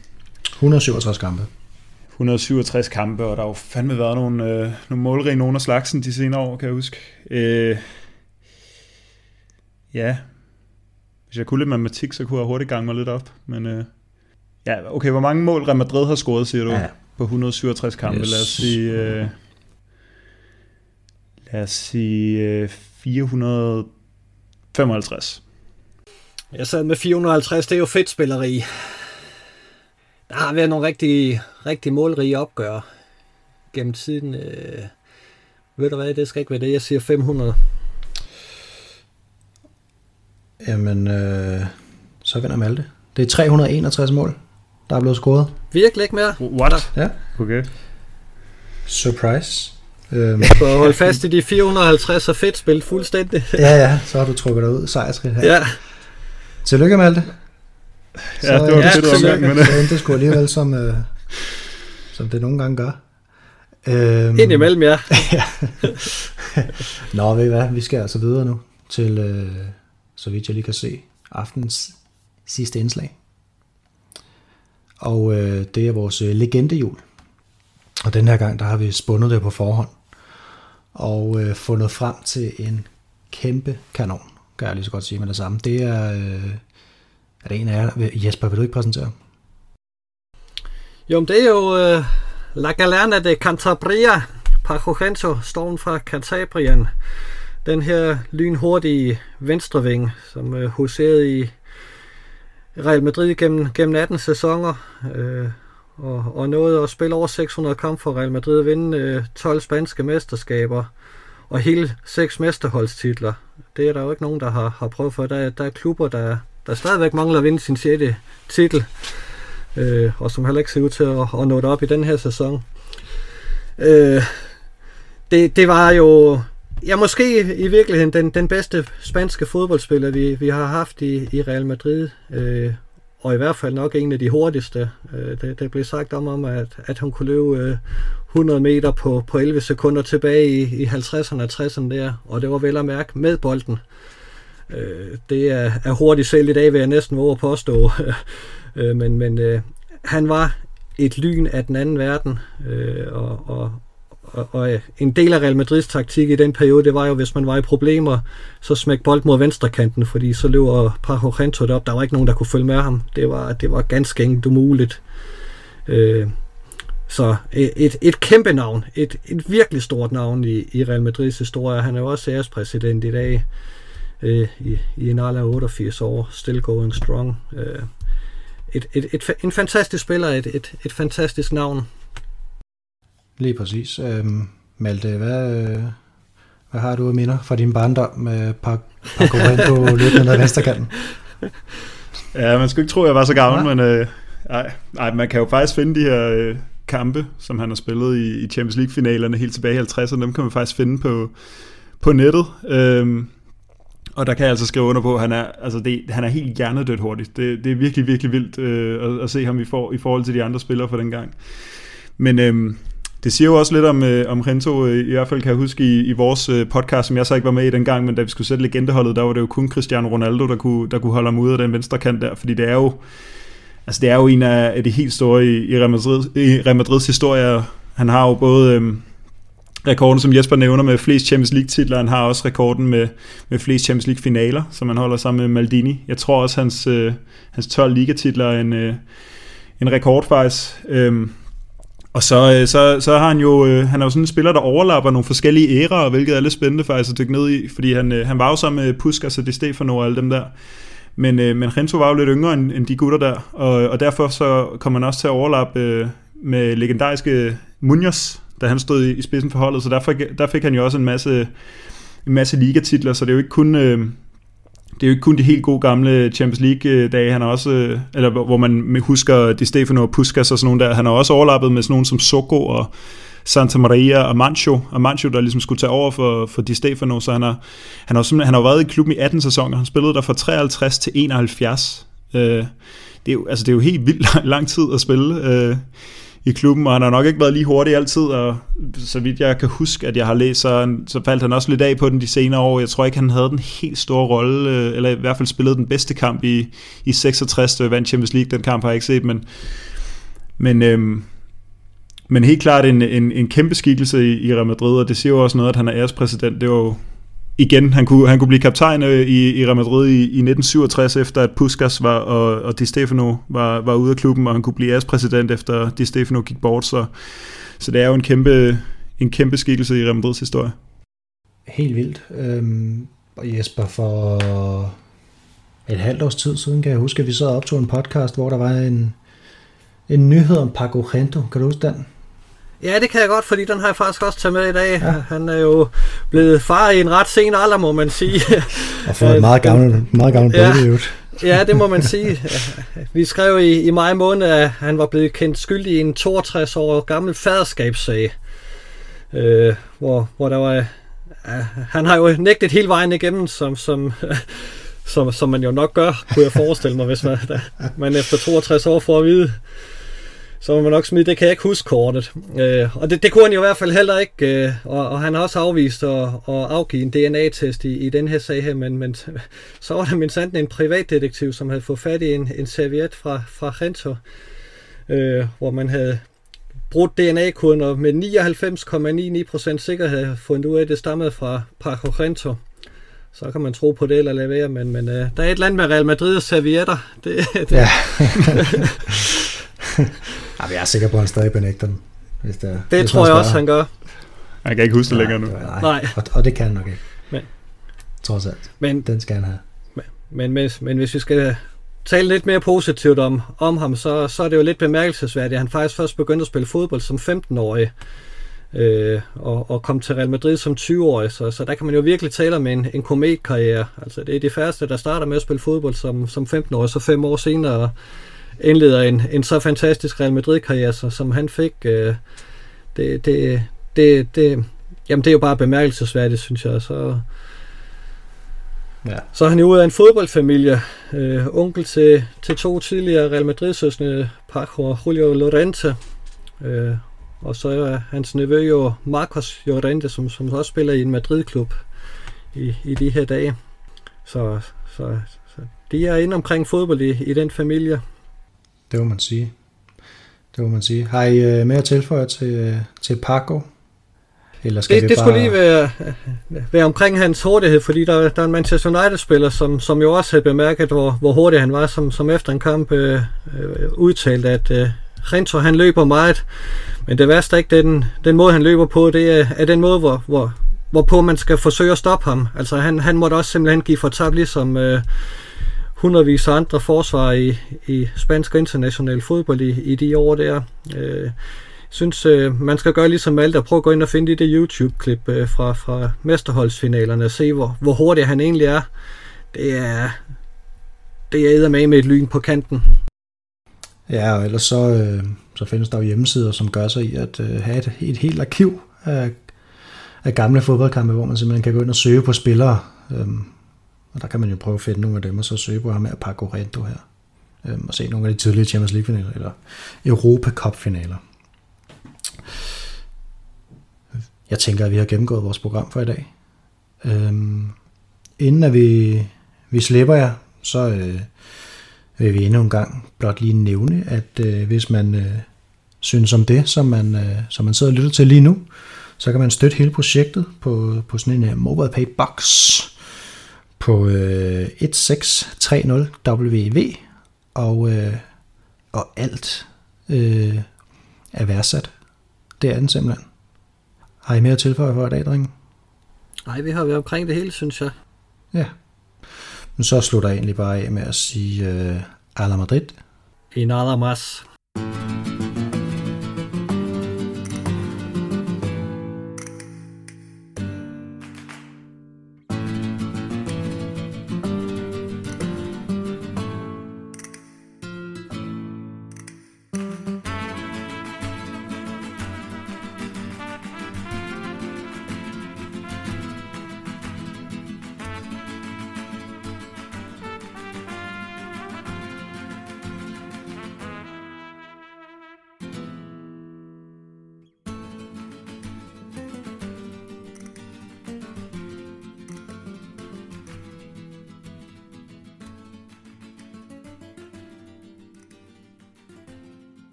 167 kampe. 167 kampe, og der har jo fandme været nogle, øh, nogle målrige nogen af slagsen de senere år, kan jeg huske. Øh, ja, hvis jeg kunne lidt matematik, så kunne jeg hurtigt gange mig lidt op. Men øh, ja, okay, hvor mange mål Real Madrid har scoret, siger du, ja. på 167 kampe? Yes. Lad os sige, øh, lad os sige øh, 455. Jeg sad med 450, det er jo fedt spilleri. Der har været nogle rigtig, rigtig målrige opgør gennem tiden. Øh, ved du hvad, det skal ikke være det, jeg siger 500. Jamen, øh, så vinder Malte. Det er 361 mål der er blevet scoret. Virkelig ikke mere. What? Ja. Okay. Surprise. Øhm, For at holde fast i de 450 og fedt spillet fuldstændig. ja, ja, så har du trukket dig ud sejrsrigt her. Ja, Tillykke, Malte. Ja, det var Ja, det tillykke. omgang, men... øh, Så endte det sgu alligevel, som, øh, som det nogle gange gør. Øhm, ind imellem jer. [LAUGHS] Nå, ved I hvad, vi skal altså videre nu til, øh, så vidt jeg lige kan se, aftens sidste indslag. Og øh, det er vores øh, legendehjul. Og den her gang, der har vi spundet det på forhånd. Og øh, fundet frem til en kæmpe kanon, kan jeg lige så godt sige med det samme. Det er, øh, er det en af jer, Jesper, vil du ikke præsentere? Jo, men det er jo uh, La Galerna de Cantabria, Paco Gento, stormen fra Cantabrien. Den her lynhurtige venstreving, som uh, huserede i Real Madrid gennem, gennem 18 sæsoner, uh, og, og nåede at spille over 600 kampe for Real Madrid, vinde uh, 12 spanske mesterskaber, og hele seks mesterholdstitler. Det er der jo ikke nogen, der har, har prøvet for. Der, er- der er klubber, der, der stadigvæk mangler at vinde sin 6. titel øh, og som heller ikke ser ud til at, at nå det op i den her sæson. Øh, det, det var jo ja, måske i virkeligheden den, den bedste spanske fodboldspiller, vi, vi har haft i, i Real Madrid, øh, og i hvert fald nok en af de hurtigste. Øh, det, det blev sagt om, om at, at hun kunne løbe øh, 100 meter på, på 11 sekunder tilbage i, i 50'erne og 60'erne der, og det var vel at mærke med bolden. Øh, Øh, det er, er hurtigt selv i dag, vil jeg næsten våge at påstå. [LAUGHS] Øh, men men øh, han var et lyn af den anden verden, øh, og, og, og, og øh, en del af Real Madrids taktik i den periode, det var jo, hvis man var i problemer, så smæk bold mod venstrekanten, fordi så løber Pajo Rento op. Der var ikke nogen, der kunne følge med ham. Det var, det var ganske enkelt umuligt. Øh, så et, et, et kæmpe navn, et, et virkelig stort navn i, i Real Madrids historie. Han er jo også ærespræsident i dag, øh, i, i en alder af 88 år, still going strong. Øh, et, et, et, en fantastisk spiller, et, et, et fantastisk navn. Lige præcis. Øhm, Malte, hvad, øh, hvad har du af minder fra din barndom med Paco Rento [LAUGHS] løbende ned ad venstrekanten? Ja, man skulle ikke tro, at jeg var så gammel, Nej. men øh, ej, ej, man kan jo faktisk finde de her øh, kampe, som han har spillet i, i Champions League-finalerne helt tilbage i 50'erne, dem kan man faktisk finde på, på nettet. Øhm, og der kan jeg altså skrive under på, at han er, altså det, han er helt hjernedødt hurtigt. Det, det er virkelig, virkelig vildt øh, at, at se ham i, for, i forhold til de andre spillere for den gang. Men øh, det siger jo også lidt om, øh, om Rento, øh, i hvert fald kan jeg huske i, i vores øh, podcast, som jeg så ikke var med i dengang, men da vi skulle sætte legendeholdet, der var det jo kun Cristiano Ronaldo, der kunne, der kunne holde ham ude af den venstre kant der, fordi det er jo, altså det er jo en af, af de helt store i, i, Real Madrid, i Real Madrids historie. Han har jo både Øh, rekorden, som Jesper nævner, med flest Champions League-titler, han har også rekorden med, med flest Champions League-finaler, som han holder sammen med Maldini. Jeg tror også, hans, øh, hans 12 ligatitler er en, øh, en rekord faktisk. Øhm, og så, øh, så, så har han jo, øh, han er jo sådan en spiller, der overlapper nogle forskellige æraer, hvilket er lidt spændende faktisk at dykke ned i, fordi han, øh, han var jo sammen med Puskas og Di Stefano og alle dem der. Men, øh, men Rento var jo lidt yngre end, end de gutter der, og, og derfor så kommer han også til at overlappe øh, med legendariske Munoz, da han stod i, i spidsen for holdet, så der fik, der fik han jo også en masse, en masse ligatitler, så det er jo ikke kun... Øh, det er jo ikke kun de helt gode gamle Champions League-dage, han har også, øh, eller hvor man husker Di Stefano og Puskas og sådan nogle der, han har også overlappet med sådan nogle som Soko og Santa Maria og Mancho, og Mancho, der ligesom skulle tage over for, for Di Stefano, så han har, han har, simpelthen, han har været i klubben i 18 sæsoner, han spillede der fra 53 til 71. Øh, det, er jo, altså det er jo helt vildt lang, lang tid at spille øh, i klubben, og han har nok ikke været lige hurtig altid, og så vidt jeg kan huske, at jeg har læst, så, så faldt han også lidt af på den de senere år. Jeg tror ikke, han havde den helt store rolle, øh, eller i hvert fald spillede den bedste kamp i, i 66, da vi vandt Champions League. Den kamp har jeg ikke set, men, men, øhm, men helt klart en, en, en kæmpe skikkelse i, i Real Madrid, og det siger jo også noget, at han er ærespræsident. Det var jo igen, han kunne, han kunne blive kaptajn øh, i, i Real Madrid i, i 1967, efter at Puskas var, og, og Di Stefano var, var ude af klubben, og han kunne blive ærespræsident, efter Di Stefano gik bort, så, så det er jo en kæmpe, en kæmpe skikkelse i Real Madrids historie. Helt vildt. Øhm, og Jesper, for et halvt års tid siden, kan jeg huske, at vi så optog en podcast, hvor der var en, en nyhed om Paco Rento. Kan du huske den? Ja, det kan jeg godt, fordi den har jeg faktisk også taget med i dag. Ja. Han er jo blevet far i en ret sen alder, må man sige. Og for et meget gammelt, meget gammelt Ja. baby, ja. Ja, det må man sige. Vi skrev i, i maj måned, at han var blevet kendt skyldig i en 62 år gammel faderskabssag, øh, hvor, hvor der var... Øh, han har jo nægtet hele vejen igennem, som, som, som, som man jo nok gør, kunne jeg forestille mig, hvis man, da, man efter 62 år får at vide, så må man nok smide, det kan jeg ikke huske kortet. Øh, og det, det kunne han jo i hvert fald heller ikke, øh, og, og han har også afvist at, at afgive en DNA-test i, i den her sag her, men, men [LAUGHS] så var der min sandt en privatdetektiv, som havde fået fat i en, en serviet fra, fra Rento, øh, hvor man havde brudt DNA-koden og med 99,99% sikkerhed fundet ud af, at det stammede fra Paco Rento. Så kan man tro på det eller lade være, men, men øh, der er et andet med Real Madrid og servietter. Det, [LAUGHS] det. Ja. [LAUGHS] Jamen, jeg er sikker på, at han stadig benægter den. Hvis det, det hvis tror jeg også, han gør. Han kan ikke huske det længere nu. Nej, nej. Og, og det kan han nok ikke. Men, Trods alt. Men, den skal han have. Men, men, men, men hvis vi skal tale lidt mere positivt om, om ham, så, så er det jo lidt bemærkelsesværdigt, at han faktisk først begyndte at spille fodbold som 15-årig, øh, og, og kom til Real Madrid som 20-årig, så, så der kan man jo virkelig tale om en, en kometkarriere. Altså det er de færreste, der starter med at spille fodbold som, som 15-årig, så fem år senere indleder en, en så fantastisk Real Madrid-karriere, som han fik. Øh, det, det, det, det, jamen det er jo bare bemærkelsesværdigt, synes jeg. Så, ja. så er han jo ud af en fodboldfamilie. Øh, onkel til, til to tidligere Real Madrid-søsne, Paco og Julio Lorente. Øh, og så er hans nevø jo Marcos Llorente, som, som også spiller i en Madrid-klub i, i de her dage. Så, så, så de er inde omkring fodbold i, i den familie. Det må man sige. Det må man sige. Har I øh, mere at tilføje til, øh, til Paco? Eller skal det, vi det bare... skulle lige være, være omkring hans hurtighed, fordi der, der er en Manchester United-spiller, som, som jo også havde bemærket, hvor, hvor hurtig han var, som, som efter en kamp øh, øh, udtalte, at øh, Rento han løber meget, men det værste er ikke den, den måde, han løber på, det er, er den måde, hvor, hvor, hvorpå man skal forsøge at stoppe ham. Altså han, han måtte også simpelthen give for tab, ligesom... Øh, hundredvis af andre forsvar i, i spansk og international fodbold i, i de år der. Øh, synes, øh, man skal gøre ligesom alt og prøve at gå ind og finde det YouTube-klip øh, fra, fra mesterholdsfinalerne og se, hvor, hvor hurtig han egentlig er. Det er, det er med med et lyn på kanten. Ja, og ellers så, øh, så findes der jo hjemmesider, som gør sig i at øh, have et, et helt arkiv af, af gamle fodboldkampe, hvor man simpelthen kan gå ind og søge på spillere, øh, og der kan man jo prøve at finde nogle af dem, og så søge på ham her Paco Rento her. Øhm, og se nogle af de tidlige Champions League-finaler, eller Europa Cup-finaler. Jeg tænker, at vi har gennemgået vores program for i dag. Øhm, inden at vi, vi slipper jer, så øh, vil vi endnu en gang blot lige nævne, at øh, hvis man øh, synes om det, som man, øh, som man sidder og lytter til lige nu, så kan man støtte hele projektet på, på sådan en her mobile pay box på øh, 1630WV, og, øh, og alt øh, er værdsat. Det er den simpelthen. Har I mere at tilføje for i dag, drenge? Nej, vi har været omkring det hele, synes jeg. Ja. Men så slutter jeg egentlig bare af med at sige Ala Madrid. I nada más.